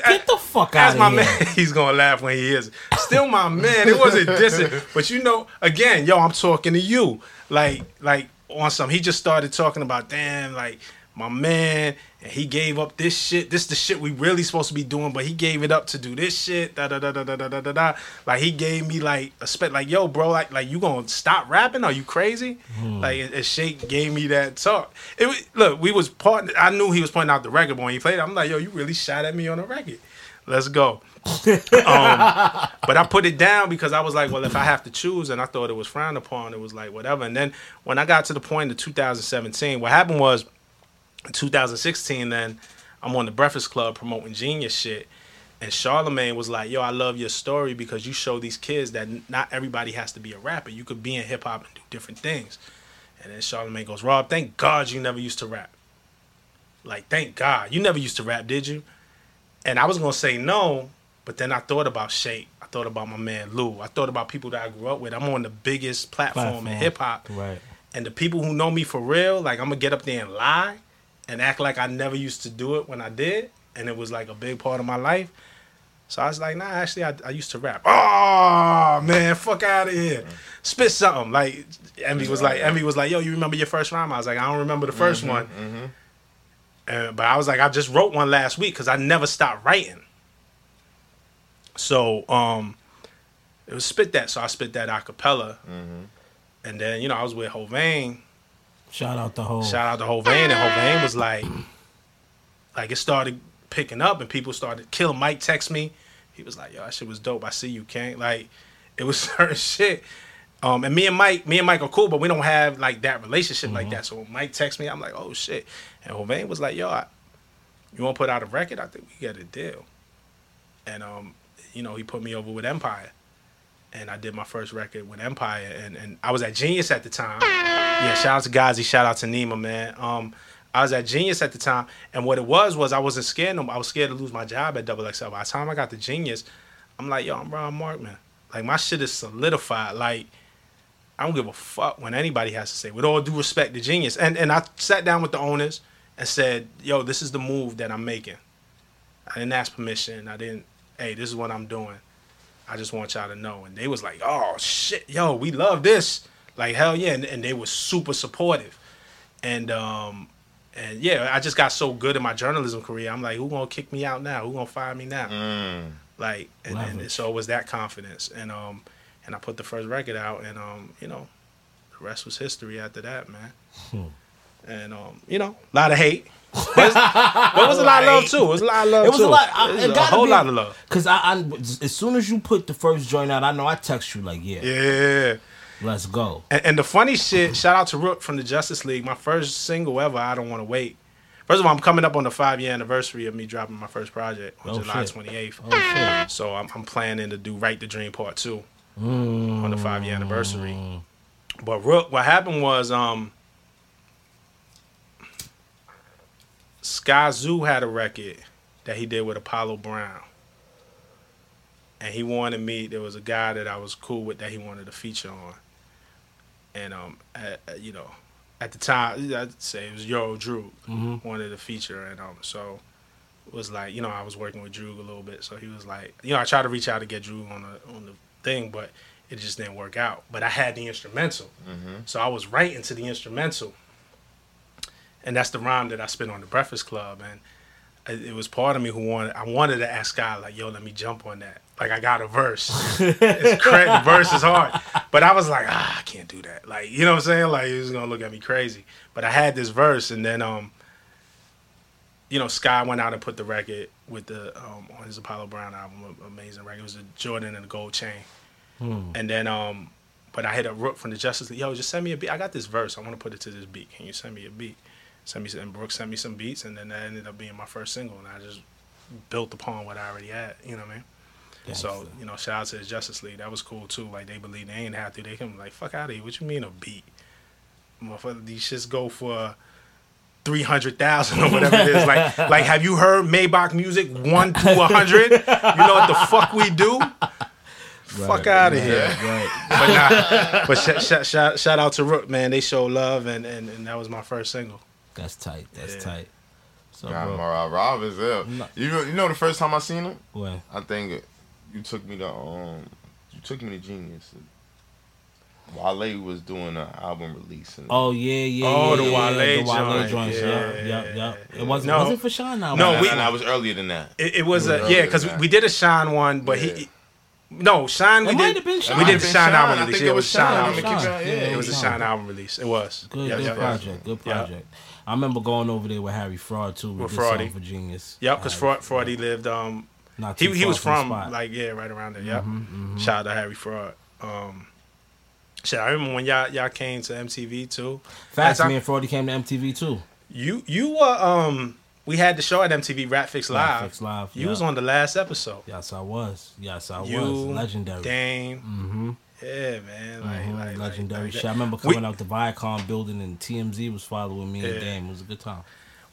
get the fuck out my of here. man. <laughs> He's gonna laugh when he hears it. Still my man. It wasn't dissing, <laughs> but you know, again, yo, I'm talking to you. Like, like on some. He just started talking about, damn, like my man, and he gave up this shit. This the shit we really supposed to be doing, but he gave it up to do this shit. Da da da da da da da da. da. Like he gave me like a spec. Like yo, bro, like like you gonna stop rapping? Are you crazy? Hmm. Like and, Shake gave me that talk. It was, look, we was part. I knew he was pointing out the record, but when he played, it, I'm like, yo, you really shot at me on the record. Let's go. <laughs> um, but I put it down because I was like, well, if I have to choose, and I thought it was frowned upon, it was like whatever. And then when I got to the point of 2017, what happened was, in 2016, then I'm on the Breakfast Club promoting Genius shit, and Charlemagne was like, yo, I love your story because you show these kids that not everybody has to be a rapper. You could be in hip hop and do different things. And then Charlemagne goes, Rob, thank God you never used to rap. Like, thank God. You never used to rap, did you? And I was gonna say no, but then I thought about Shake. I thought about my man Lou. I thought about people that I grew up with. I'm on the biggest platform, Platform. in hip hop. Right. And the people who know me for real, like I'm gonna get up there and lie and act like I never used to do it when I did, and it was like a big part of my life. So I was like, nah, actually, I, I used to rap. Oh man, fuck out of here, spit something. Like Envy was like, Envy was like, yo, you remember your first rhyme? I was like, I don't remember the 1st one. Uh, but I was like, I just wrote one last week because I never stopped writing. So um, it was spit that. So I spit that a cappella, and then you know I was with Hovain. Shout out the whole. Shout out to Hovain, and Hovain was like, like it started picking up, and people started killing. Mike text me, he was like, "Yo, that shit was dope. I see you, King." Like, <laughs> it was certain shit. Um, and me and Mike, me and Mike are cool, but we don't have like that relationship like Mm-hmm. that. So when Mike texts me, I'm like, oh shit. And Hovain was like, yo, I, you want to put out a record? I think we got a deal. And um, you know, he put me over with Empire, and I did my first record with Empire, and and I was at Genius at the time. Yeah, shout out to Ghazi, shout out to Nima, man. Um, I was at Genius at the time, and what it was was I wasn't scared. No, I was scared to lose my job at Double XL. By the time I got to Genius, I'm like, yo, I'm Rob Markman. Like my shit is solidified. Like I don't give a fuck when anybody has to say. With all due respect to Genius, and and I sat down with the owners and said, yo, this is the move that I'm making. I didn't ask permission. I didn't. Hey, this is what I'm doing. I just want y'all to know. And they was like, oh shit, yo, we love this. Like hell yeah, and, and they were super supportive. And um, and yeah, I just got so good in my journalism career. I'm like, who gonna kick me out now? Who gonna fire me now? Like, and, and Leverage. so it was that confidence. And um, and I put the first record out, and um, you know, the rest was history after that, man. And um, you know, a lot of hate. But but it was a lot of love too. It was a lot of love It was too. a lot. I, It it gotta whole be, lot of love. Cause I, I, as soon as you put the first joint out, I know I text you like, yeah, Yeah. let's go. And, and the funny shit, shout out to Rook from the Justice League. My first single ever, I Don't Want to Wait. First of all, I'm coming up on the five year anniversary of me dropping my first project on Oh, July shit. 28th. Oh, shit. So I'm, I'm planning to do Write the Dream Part 2 on the five year anniversary. But Rook, what happened was um, Skyzoo had a record that he did with Apollo Brown. And he wanted me, there was a guy that I was cool with that he wanted to feature on. And, um, at, at, you know, at the time, I'd say it was Yo Drew wanted to feature. And um, so it was like, you know, I was working with Drew a little bit. So he was like, you know, I tried to reach out to get Drew on the, on the thing, but it just didn't work out. But I had the instrumental. So I was writing to the instrumental. And that's the rhyme that I spit on the Breakfast Club. And it was part of me who wanted, I wanted to ask Sky, like, yo, let me jump on that. Like, I got a verse. it's <laughs> crazy. The verse is hard. But I was like, ah, I can't do that. Like, you know what I'm saying? Like, he was going to look at me crazy. But I had this verse. And then, um, you know, Sky went out and put the record with the um, on his Apollo Brown album, amazing record. It was a Jordan and a gold chain. And then, um, but I hit a Rook from the Justice League. Yo, just send me a beat. I got this verse. I want to put it to this beat. Can you send me a beat? Send me some. And Rook sent me some beats, and then that ended up being my first single. And I just built upon what I already had. You know what I mean? So you know, shout out to the Justice League. That was cool too. Like they believe they ain't have to. They can like fuck out of here. What you mean a beat? Motherfucker, these shits go for three hundred thousand or whatever it is. Like, <laughs> like have you heard Maybach music one to a hundred? You know what the fuck we do? fuck out of here. Right. But nah, but sh- sh- sh- shout out to Rook, man. They show love, and, and, and that was my first single. That's tight. That's Yeah. tight. So, God, bro, Rob, Rob is there. No. You know, you know the first time I seen him, when? I think you took me to um, you took me to Genius. Wale was doing an album release. And Oh yeah, yeah. Oh, yeah, the yeah, Wale the Wale joint. joints. Yeah, Yeah, yeah, yeah. It wasn't. No. wasn't for Sean now. No, no, we- we, and I was earlier than that. It, it was It a yeah, because than we did a Shyne one, but Yeah. he no Shyne. We It did. might have been Shyne. We did have the Shyne Shyne. album I release. think Yeah, it was Shyne. album I'm release. keeping- Shyne. yeah, Yeah, It was a Shyne. Shyne album release. It was. Good, Yep, good yep, yep. project. Good Yep. project. I remember going over there with Harry Fraud too. With Fraudy. for Genius. Yep, because Fraud, Fraudy lived. Um, Not he he was from from like yeah, right around there. Yep. Mhm, mhm. Shout out to Harry Fraud. Um, shit, I remember when y'all y'all came to MTV too. Fast That's- me and Fraudy came to MTV too. You you were um we had the show at MTV Rap Fix Live. Fix Live, You was on the last episode. Yes, I was. Yes, I You, was. Legendary. Dame. Mm-hmm. Yeah, man. Like, Mhm, like, legendary like, shit. I remember we- coming out the Viacom building and TMZ was following me and Yeah. Dame. It was a good time.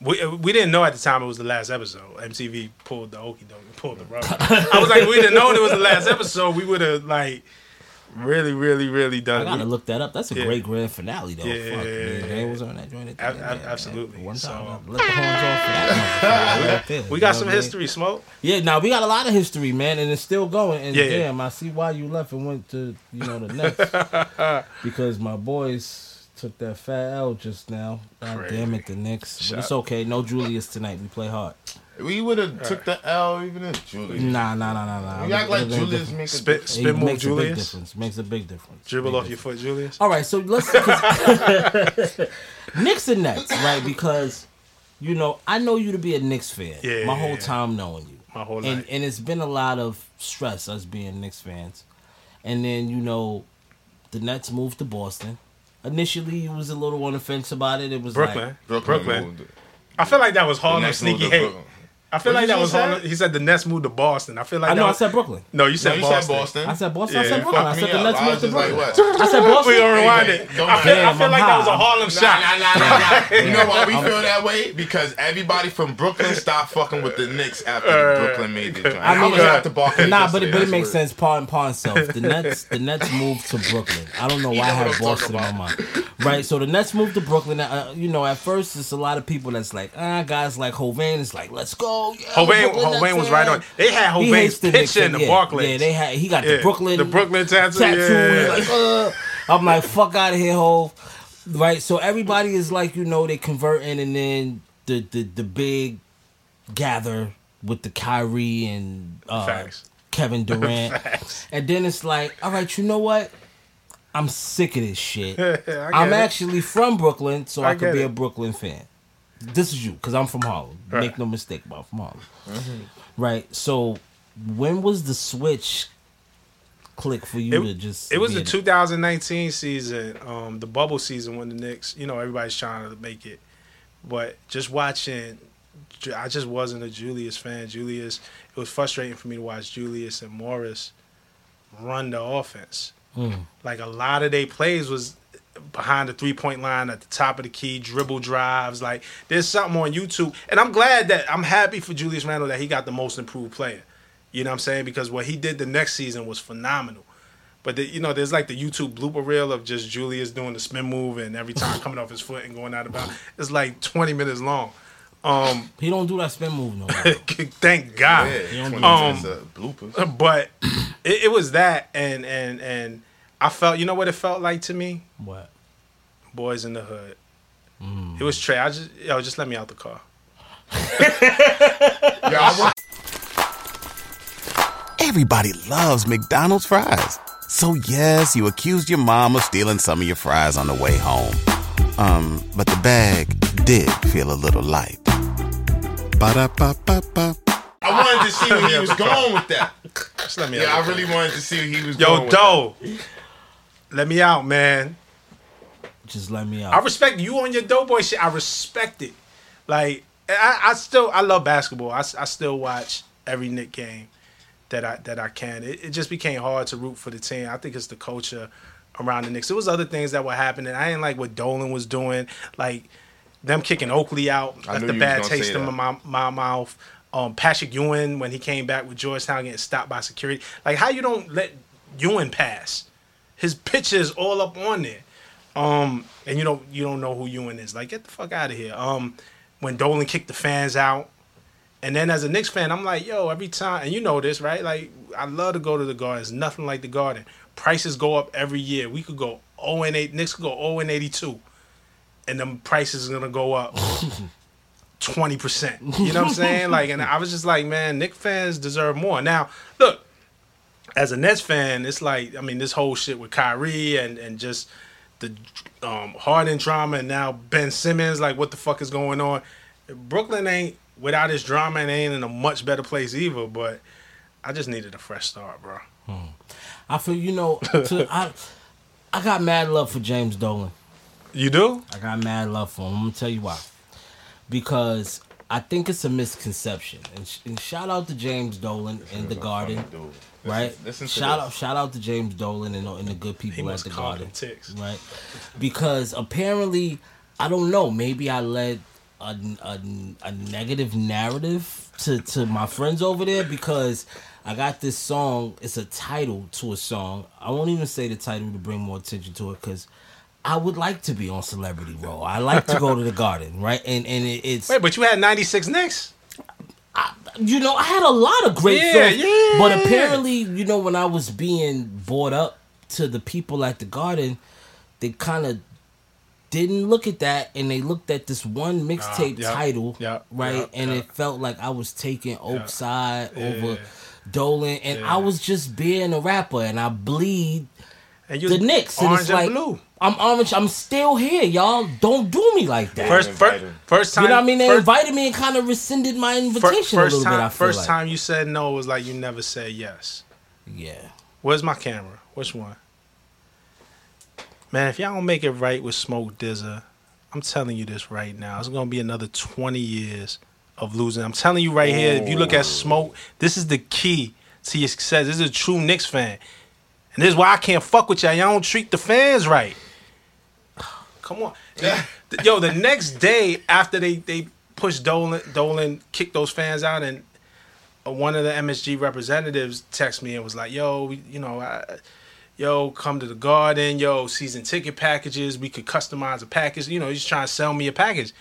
We, we didn't know at the time it was the last episode. MTV pulled the okey doke, pulled the rubber. <laughs> I was like, we didn't know it was the last episode. We would have like really, really, really done. I gotta look that up. That's a Yeah. great grand finale though. Yeah, Fuck, yeah, man. was on that joint. Ab- ab- absolutely. One time, So- let the horns off for that. <laughs> right We got some I history, smoke. Yeah, now we got a lot of history, man, and it's still going. And Yeah, damn, I see why you left and went to you know the <laughs> Knicks because my boys took that fat L just now. God Crazy. damn it, the Knicks. Shut- But it's okay. No Julius tonight. We play hard. We would have took the L even if Julius. Nah, nah, nah, nah, nah. You act like It makes a Julius difference. make a Spit, spit move, makes a big difference. Makes a big difference. Dribble Big off your foot, Julius. All right, so let's 'cause- <laughs> Knicks and Nets, right? Because you know I know you to be a Knicks fan. Yeah, my whole yeah. time knowing you. My whole and life. and it's been a lot of stress us being Knicks fans, and then you know the Nets moved to Boston. Initially, he was a little on the fence about it. It was Brooklyn. like Brooklyn, Brooklyn. I feel like that was The Harlem sneaky hate. Brooklyn. I feel What like that was just said? Harlem. He said the Nets moved to Boston. I feel like I know. that I said Brooklyn. No, you No, said you Boston. said Boston. I said Boston. I said Brooklyn. I said the up. Nets moved to just like, Brooklyn. <laughs> I said Boston. We gonna rewind it. don't I feel, I feel like that was a I'm Harlem Nah, shot. nah, nah, nah, nah. <laughs> You know why we feel that way? Because everybody from Brooklyn stopped fucking with the Knicks after Uh, Brooklyn made the joint. I I, mean, was uh, at the Barclays Nah, but it, yesterday, but it makes what- sense. Pawn pawn self. The Nets the Nets moved to Brooklyn. I don't know why I know what had I'm Boston talking in my mind. Right, so the Nets moved to Brooklyn. Uh, you know, at first it's a lot of people that's like, ah, guys like Hovain is like, let's go. Yeah, Hovain, Hovain was right on. They had He hates Hovain's the Knicks, picture in the yeah, Barclays. Yeah, they had. He got Yeah, the Brooklyn, the Brooklyn tattoo, Tattoo. yeah. Like, uh, I'm like, fuck out of here, Hov. Right, so everybody is like, you know, they converting, and then the the the big gather with the Kyrie and uh, Facts. Kevin Durant, <laughs> Facts. and then it's like, all right, you know what? I'm sick of this shit. <laughs> I get I'm it. actually from Brooklyn, so I, I could be it. a Brooklyn fan. This is you, because I'm from Harlem. Right. Make no mistake about from Harlem. Mm-hmm. Right. So, when was the switch click for you to It, just? it was the in 2019 season, um, the bubble season when the Knicks, you know, everybody's trying to make it. But just watching, I just wasn't a Julius fan. Julius, it was frustrating for me to watch Julius and Morris run the offense. Mm. Like a lot of their plays was behind the three point line at the top of the key, dribble drives. Like there's something on YouTube, and I'm glad that I'm happy for Julius Randle that he got the most improved player. You know what I'm saying? Because what he did the next season was phenomenal. But the, you know, there's like the YouTube blooper reel of just Julius doing the spin move and every time <laughs> coming off his foot and going out of bounds. It's like 20 minutes long. Um, He don't do that spin move no <laughs> thank God. Yeah, don't 20 do minutes Um, of bloopers. But it, it was that, and and and I felt, you know what it felt like to me? what? Boys in the Hood. It was Trey. I just yo, just let me out the car. Yeah, I want Everybody loves McDonald's fries. So yes, you accused your mom of stealing some of your fries on the way home. Um, but the bag did feel a little light. Ba-da-ba-ba-ba. I wanted to see where he was <laughs> going with that. Just let me Yeah, out. I really wanted to see where he was Yo, going with that. Doe, let me out, man. Just let me out. I respect you on your Doughboy shit. I respect it. Like I, I still I love basketball. I, I still watch every Knick game that I that I can. It, it just became hard to root for the team. I think it's the culture around the Knicks. It was other things that were happening. I didn't like what Dolan was doing. Like them kicking Oakley out I left knew a you bad gonna taste say in that. my, my mouth. Um, Patrick Ewing when he came back with Georgetown getting stopped by security. Like how you don't let Ewing pass? His picture is all up on there. Um, and you don't you don't know who Ewing is. Like, get the fuck out of here. Um, when Dolan kicked the fans out, and then as a Knicks fan, I'm like, yo, every time, and you know this, right? Like, I love to go to the Garden. It's nothing like the Garden. Prices go up every year. We could go 0 and 8. Knicks could go 0 and 82, and them prices are gonna go up. <laughs> 20%. You know what I'm saying? Like, and I was just like, man, Knicks fans deserve more. Now, look, as a Nets fan, it's like I mean this whole shit with Kyrie and and just the um, Harden drama and now Ben Simmons. Like, what the fuck is going on? Brooklyn ain't without his drama and ain't in a much better place either. But I just needed a fresh start, bro. I feel you know. To, <laughs> I I got mad love for James Dolan. You do? I got mad love for him. I'm gonna tell you why. Because I think it's a misconception. And, sh- and shout out to James Dolan in the Garden, listen- right? Listen shout this. out, shout out to James Dolan and, and the good people at the Garden, right? Because apparently, I don't know. Maybe I led a, a, a negative narrative to to my friends over there because. I got this song. It's a title to a song. I won't even say the title to bring more attention to it because I would like to be on Celebrity Row. I like to go to the Garden, right? And and it, it's Wait, but you had 96 Knicks. you know I had a lot of great Yeah, songs, yeah. but apparently you know when I was being brought up to the people at the Garden, they kind of didn't look at that and they looked at this one mixtape yeah, title, yeah, right? yeah, and it felt like I was taking Oak side Yeah. over Dolan, and I was just being a rapper, and I bleed And you the Knicks, and it's like and blue. I'm orange. I'm still here, y'all. Don't do me like that. First, first, first time. you know what I mean? They first, invited me and kind of rescinded my invitation first a little time, bit. I feel first like. time you said no was like you never said yes. Yeah. Where's my camera? Which one? Man, if y'all don't make it right with Smoke DZA, I'm telling you this right now. It's gonna be another 20 years of losing. I'm telling you right here, if you look at Smoke, this is the key to your success. This is a true Knicks fan. And this is why I can't fuck with y'all. Y'all don't treat the fans right. Come on. <laughs> Yo, the next day after they, they pushed Dolan, Dolan kicked those fans out, and uh, one of the MSG representatives texted me and was like, yo, you know, I, yo, come to the garden, yo, season ticket packages, we could customize a package. You know, he's trying to sell me a package.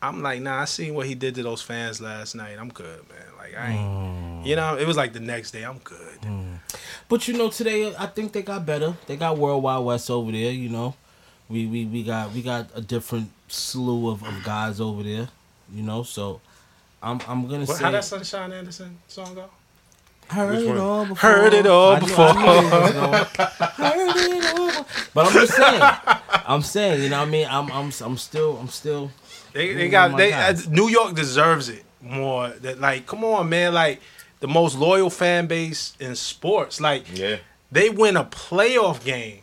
I'm like, nah, I seen what he did to those fans last night. I'm good, man. Like I ain't you know, it was like the next day, I'm good. But you know, today I think they got better. They got World Wide Wes over there. You know, we we, we got we got a different slew of, of guys over there. You know, so I'm I'm gonna What, say how that Sunshine Anderson song go? heard it all before. Heard it all I knew- before. I knew it heard it all. But I'm just saying. I'm saying. You know, what I mean, I'm I'm I'm still I'm still. They they got they uh, New York deserves it more. That like, come on, man, like the most loyal fan base in sports. Like Yeah. they win a playoff game,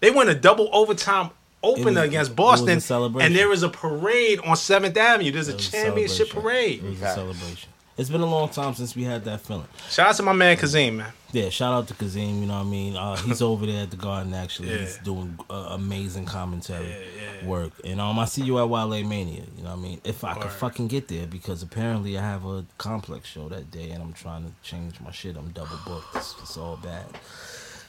they win a double overtime opener was- against was Boston, and there is a parade on Seventh Avenue. There's a was a championship parade. It was a celebration. It's been a long time since we had that feeling. Shout out to my man Kazim, man. Yeah, shout out to Kazim. You know what I mean? Uh, he's <laughs> over there at the Garden. Actually, Yeah. he's doing uh, amazing commentary work. And um, I see you at Wale Mania. You know what I mean? If I could fucking get there, because apparently I have a complex show that day, and I'm trying to change my shit. I'm double booked. It's, it's all bad.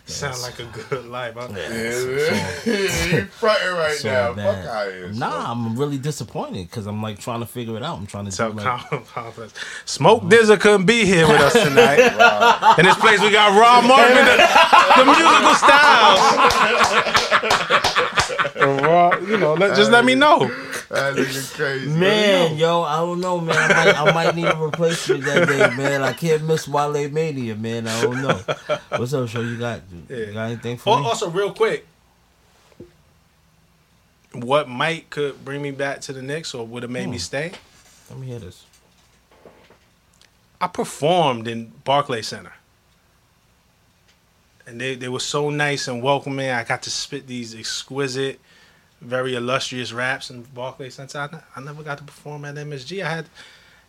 Sound like a good life. Huh? <laughs> you fronting right So now. bad. Fuck out of here. Nah, I'm really disappointed because I'm like trying to figure it out. I'm trying to Tell do like, <laughs> conference. Smoke DZA couldn't be here with us tonight. <laughs> In this place, we got Rob Marvin, the, the musical styles. Rob, you know, let, just let me know. That nigga crazy. Man, yo, I don't know, man. I might, I might need a replacement that day, man. I can't miss Wale Mania, man. I don't know. What's up, show you got? You Yeah. got anything for Al- me? Also, real quick, what might could bring me back to the Knicks or would have made me Hmm. stay? Let me hear this. I performed in Barclay Center. And they, they were so nice and welcoming. I got to spit these exquisite, very illustrious raps in Barclay Center. I, I never got to perform at MSG. I had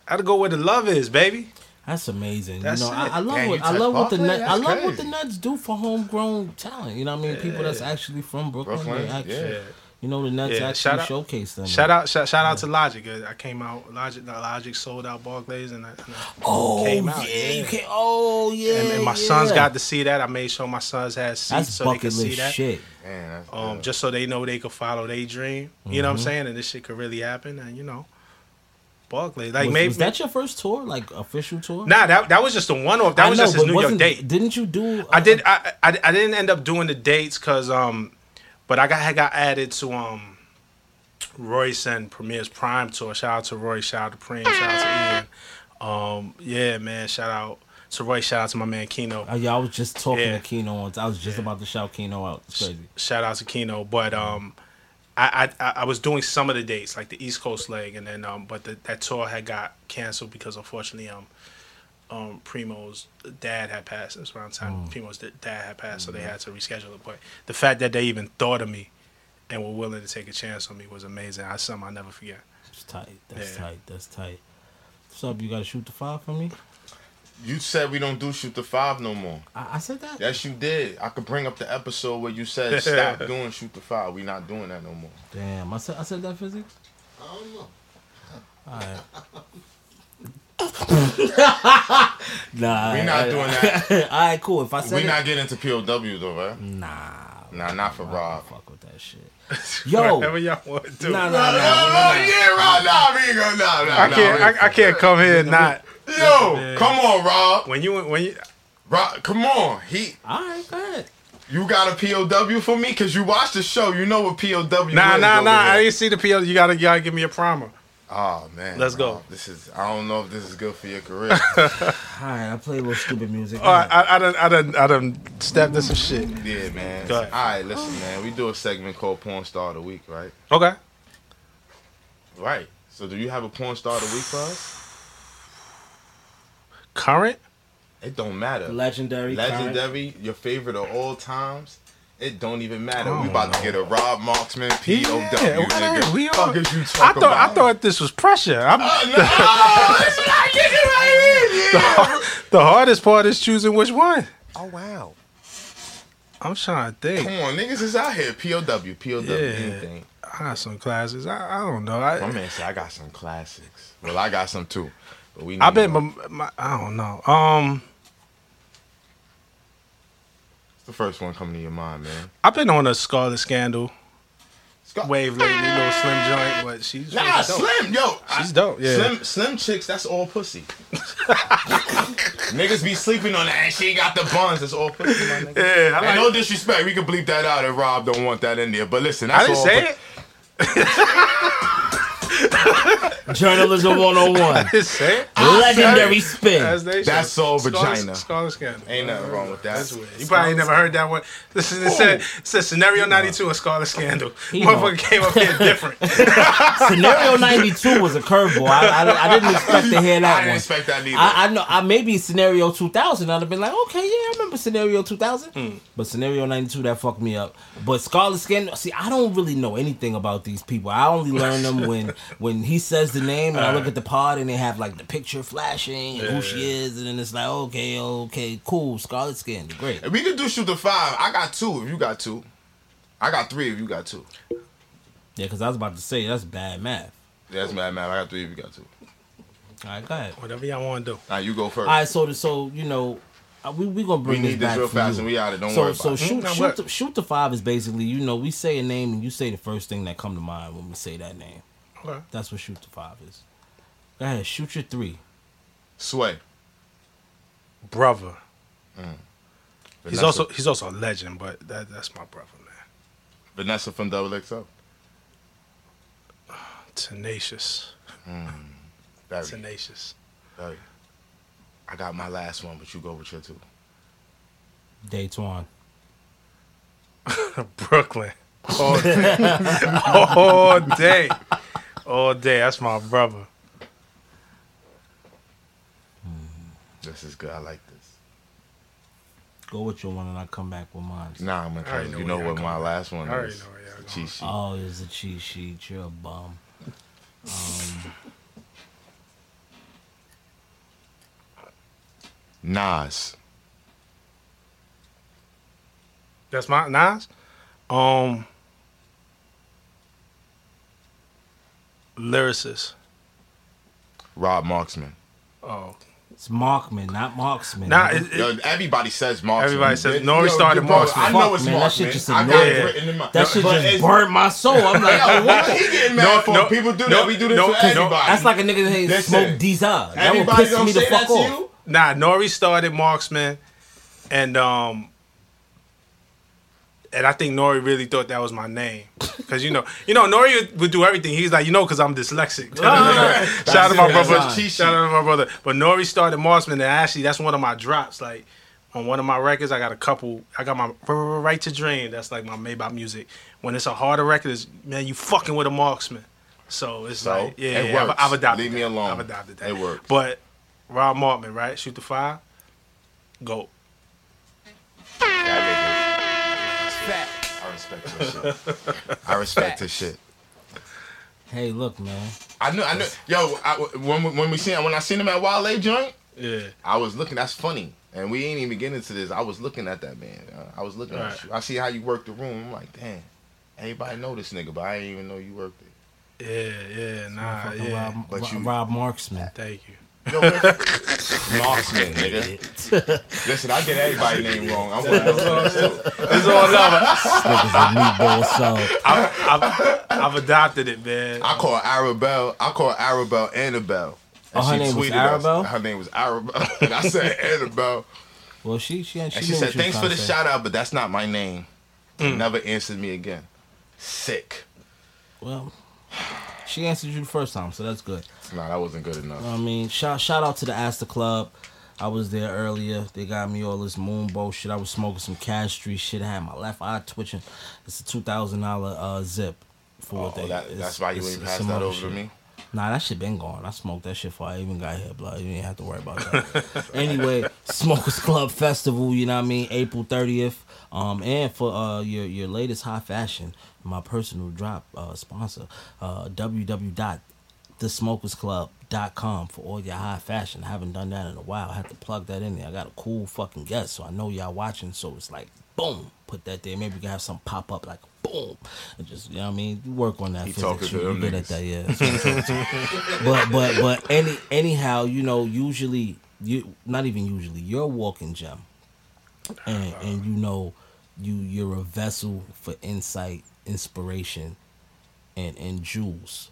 I had to go where the love is, baby. That's amazing. That's you know, it. I, I love Damn, what I touched love what the Barclay? Nets, I That's love what the crazy. Nets do for homegrown talent. You know what I mean? People that's actually from Brooklyn. Brooklyn, actually, yeah. You know, the Nets Yeah, actually shout out- showcase them. Shout out, shout, shout out to Logic. Uh, I came out. Logic, Logic sold out Barclays, and I, and I Oh came out. yeah, you can. Oh yeah, and, and my yeah. sons got to see that. I made sure my sons had seats That's so they could see that. shit. Man, that's Um, good. just so they know they could follow their dream. You know what I'm Mhm. saying? And this shit could really happen. And you know, Barclays. Like was, maybe was that your first tour, like official tour? Nah, that that was just a one off. That I was know, just his New York date. Didn't you do? I did. I, I I didn't end up doing the dates because um, but I got I got added to um, Royce and Premier's PRhyme tour. Shout out to Roy. Shout out to Preem. Shout out to Ian. Um, yeah, man. Shout out to Roy. Shout out to my man Keno. Oh, yeah, I was just talking Yeah. to Keno once. I was just about to shout Keno out. It's crazy. Shout out to Keno. But um, I, I I was doing some of the dates like the East Coast leg, and then um, but the, that tour had got canceled because unfortunately um. Um, Primo's dad had passed. That's around the time Primo's dad had passed, so they had to reschedule it. But the fact that they even thought of me and were willing to take a chance on me was amazing. I something I'll never forget. It's tight. That's Yeah. tight. That's tight. What's up? You got to shoot the five for me? You said we don't do shoot the five no more. I, I said that. Yes, you did. I could bring up the episode where you said <laughs> stop doing shoot the five. We not doing that no more. Damn, I said I said that physics. I don't know. All right. <laughs> nah, we're not I- doing that. <laughs> All right, cool. If I said We it, not getting into POW though, right? Nah, Nah, not for Rob. fuck with that shit. <laughs> Yo, Whatever y'all want to do. Nah, nah, No, nah, no, nah, no, yeah, Rob. Nah, we ain't gonna. Nah, nah, I nah, can't. we I, I can't come here and not. Yo, come on, Rob. When you when you Rob, come on. He, All right, go ahead. you got a POW for me? Cause you watched the show. You know what POW nah is. nah over nah. there. I didn't see the POW. You gotta you gotta give me a primer. Oh man. Let's go. This is. I don't know if this is good for your career. <laughs> All right, I play a little stupid music. All right, I, I done I done I done stepped in some shit. yeah, man. Go All ahead. right, listen, man. We do a segment called Porn Star of the Week, right? Okay. Right. So, do you have a porn star of the week for us? Current. It don't matter. Legendary, current. Legendary, your favorite of all times. It don't even matter. Oh, we about to get a Rob Marksman POW. Yeah, nigga. We Fuck is you talking I thought I thought this was pressure. I'm, is not <laughs> getting right the. Yeah. the hardest part is choosing which one. Oh wow. I'm trying to think. Come on, niggas is out here. POW, POW, Yeah. anything. I got some classics. I, I don't know. I, My man said I got some classics. Well, I got some too. But we. I bet my, my I don't know. Um, What's the first one coming to your mind, man? I've been on a Scarlet Scandal Scar- wave lately, little slim joint, but she's Nah, dope. slim, yo. She's dope. Yeah. Slim, slim chicks, that's all pussy. <laughs> Niggas be sleeping on that. and She ain't got the buns. That's all pussy, my nigga. Yeah, I And like. no disrespect, we can bleep that out if Rob don't want that in there. But listen, I that's didn't all say pu- it. <laughs> Journalism 101. I didn't say. Legendary spin. That's should. all Scarlet- vagina. Scarlet Scandal. Ain't nothing wrong with that. That's weird. You probably never heard that one. This is it said, it said scenario ninety two, a Scarlet Scandal. He know. Motherfucker came up here different. <laughs> Scenario 92 was a curveball. I, I, I didn't expect to hear that I didn't one. expect that neither. I, I know. I maybe scenario 2000. I'd have been like, okay, yeah, I remember scenario 2000. Hmm. But scenario 92 that fucked me up. But Scarlet scandal. See, I don't really know anything about these people. I only learned them when when he says the name and I look at the pod and they have like the picture flashing and who she is, and then it's like, okay, okay, cool, Scarlet Skin, great. If we can do shoot the five, I got two. If you got two, I got three. If you got two, Yeah, because I was about to say that's bad math. yeah, that's bad math. I got three. If you got two, All right, go ahead. Whatever y'all want to do. all right, you go first. All right, so the, so you know, uh, we we gonna bring We this need this back real fast you. and we out it. Don't so worry so about it. shoot Mm, shoot the, shoot the five is basically you know we say a name and you say the first thing that come to mind when we say that name. Okay. That's what shoot the five is. Go ahead, shoot your three. Sway. Brother. Mm. He's also he's also a legend, but that that's my brother, man. Vanessa from Double XL. <sighs> Tenacious. Mm. Very, Tenacious. very. I got my last one, but you go with your two. Datwon. <laughs> Brooklyn. All day. <laughs> All day. All day. That's my brother. This is good. I like this. Go with your one and I'll come back with mine. Nah, I'm gonna know you where know what my last one I already is. know where y'all The going. cheat sheet. Oh, it's a cheat sheet. You're a bum. Um, Nas. That's my Nas. Um lyricist. Rob Marksman. Oh. it's Markman, not Marksman. Nah, it, it, Yo, everybody says Marksman. Everybody says- Yo, Nori yo, started bro, Marksman. I know it's man, that shit just I got annoying. it written in my. that shit just it's- burnt my soul. I'm like, Yo, yo, what what? he getting mad No, for? no, People do no, that. We do this no, for no. everybody. That's like a nigga that ain't Listen, smoke DZA. That would piss me the fuck off. Nah, Nori started Marksman, and um, and I think Nori really thought that was my name, because you know, you know, Nori would, would do everything. He's like, you know, because I'm dyslexic. <laughs> Shout out to my brother. his Shout out to my brother. But Nori started Marksman, and actually, that's one of my drops. Like on one of my records, I got a couple. I got my Write to Dream. That's like my Maybach music. When it's a harder record, is man, you fucking with a Marksman. So it's So, like, yeah, it yeah, I've. I've adopted. Leave me alone. I've adopted that. It works. But Rob Markman, right? Shoot the fire. Go. I respect this shit. I respect this shit. Hey, look, man. I knew, I knew. Yo, I, when we- when we seen when I seen him at Wale joint, Yeah. I was looking. That's funny, and we ain't even getting into this. I was looking at that man. Uh, I was looking Right. at you. I see how you work the room. I'm like, damn. Everybody know this nigga, but I didn't even know you worked it. Yeah, yeah, nah, yeah. Rob, But Rob, you- Rob Marksman. Thank you. Yo, Marksman, nigga. Listen, I get everybody's name wrong. I'm one of those niggas. It's all love. Niggas a meatball so. I've, I've, I've adopted it, man. I call Arabelle. I call Arabelle Annabelle. Oh, her she name was tweeted us- Her name was Arabelle. <laughs> and I said Annabelle. Well, she she she, And she said, what you was thanks for the shout out, but that's not my name. Mm. Never answered me again. Sick. Well, she answered you the first time, so that's good. Nah, that wasn't good enough. I mean, shout shout out to the Astor Club. I was there earlier. They got me all this moonbow shit. I was smoking some Cash Street shit. I had my left eye twitching. It's a two thousand dollar uh, zip. For Oh, that, that's why you ain't passed that over shit. to me. Nah, that shit been gone. I smoked that shit before I even got here, blood. You ain't have to worry about that. <laughs> anyway, Smokers Club Festival, you know what I mean? April 30th. Um, and for uh your your latest high fashion, my personal drop uh sponsor, uh www.thesmokersclub.com for all your high fashion. I haven't done that in a while. I have to plug that in there. I got a cool fucking guest, so I know y'all watching. So it's like boom, put that there. Maybe we can have some pop up like boom, and just you know what I mean. Work on that. He talking to You- them good at that, yeah. That's what I'm talking to. <laughs> but but but any anyhow, you know, usually you not even usually you're a walking gem, and and you know you you're a vessel for insight, inspiration, and and jewels.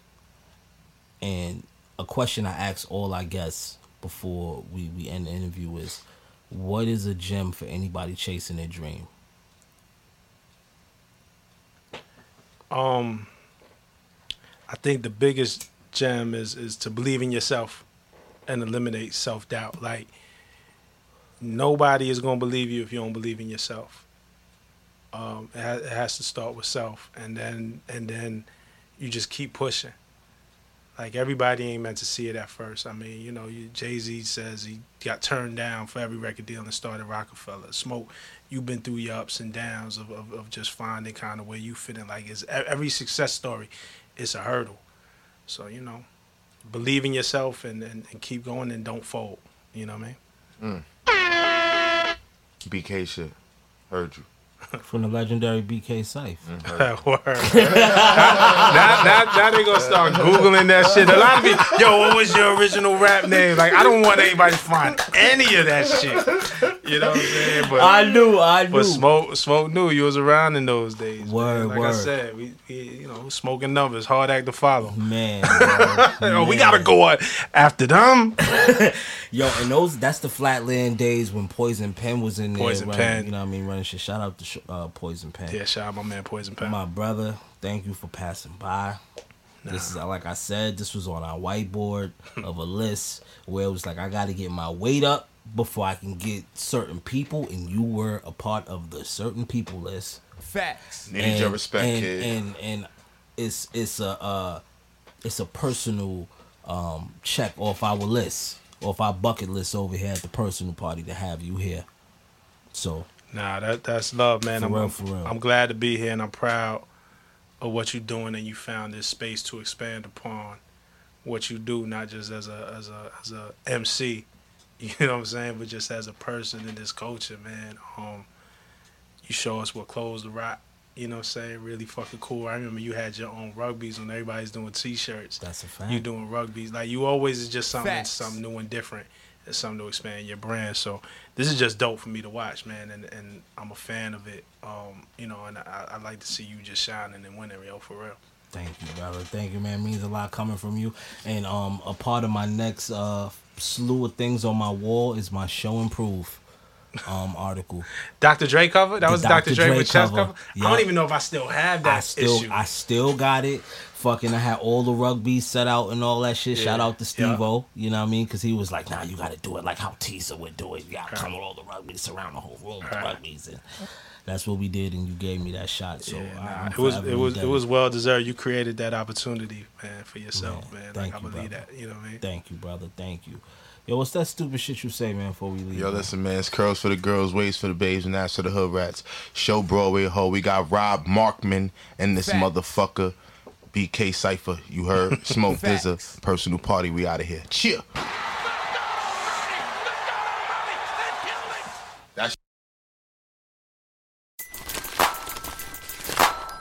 And a question I ask all our guests before we we end the interview is, what is a gem for anybody chasing their dream? Um, I think the biggest gem is is to believe in yourself and eliminate self doubt. Like nobody is gonna believe you if you don't believe in yourself. Um, it, it has to start with self, and then and then you just keep pushing. Like everybody ain't meant to see it at first. I mean, you know, Jay Z says he got turned down for every record deal and started Rockefeller. Smoke, you've been through your ups and downs of, of, of just finding kind of where you fit in. Like it's, e- every success story is a hurdle. So you know, believe in yourself and, and, and keep going and don't fold. You know what I mean? Mm. BK shit. Heard you. From the legendary BK Syfe. Mm-hmm. <laughs> Word. now, now, now they gonna start googling that shit. A lot of people, yo, what was your original rap name? Like, I don't want anybody to find any of that shit. You know what I'm saying? But I knew, I knew. But smoke, smoke knew you was around in those days. man. Word, like I said, we, we, you know, smoking numbers, hard act to follow. Man, <laughs> Yo, we gotta go after them. <laughs> Yo, and those that's the Flatland days when Poison Pen was in there. Poison running, Pen. You know what I mean? Running shit. Shout out to uh, Poison Pen. Yeah, shout out my man Poison Pen. My brother, thank you for passing by. This is like I said, this was on our whiteboard of a list where it was like I got to get my weight up before I can get certain people, and you were a part of the certain people list. Facts. Needed your respect, and, kid. And and it's it's a uh, it's a personal um, check off our list, off our bucket list over here at the personal party to have you here. So Nah, that that's love, man. For I'm, real, for real. I'm glad to be here, and I'm proud of what you're doing, and you found this space to expand upon what you do, not just as a as a as a MC, <laughs> you know what I'm saying, but just as a person in this culture, man. Um, you show us what clothes to rock. You know what I'm saying? Really fucking cool. I remember you had your own rugbies when everybody's doing t-shirts. That's a fact. You doing rugbies. Like you always is just something Facts. something new and different. It's something to expand your brand. So this is just dope for me to watch, man, and, and I'm a fan of it. Um, you know, and I, I like to see you just shining and winning, yo, for real. Thank you, brother. Thank you, man. It means a lot coming from you. And um, a part of my next uh slew of things on my wall is my show and prove um article. Dr. Dre cover? That The was Dr. Dre, with chest cover. cover? I don't even know if I still have that I still issue. I still got it. Fucking I had all the rugby set out and all that shit. Shout out to Steve O, you know what I mean? Cause he was like, nah, you gotta do it like how Tisa would do it. You gotta come with all the rugby, surround the whole room with rugbies and that's what we did and you gave me that shot. So I, I'm it was it was it was well deserved. You created that opportunity, man, for yourself, Man, man. thank like I you, believe brother. that. You know what I mean? Thank you, brother. Thank you. Yo, what's that stupid shit you say, man, before we leave? Yo, man? listen, man. It's curls for the girls, waist for the babes, and ass for the hood rats. Show Broadway ho. We got Rob Markman and this Facts. motherfucker, BK Cipher. You heard? Smoke <laughs> DZA. Personal party. We out of here. Cheer.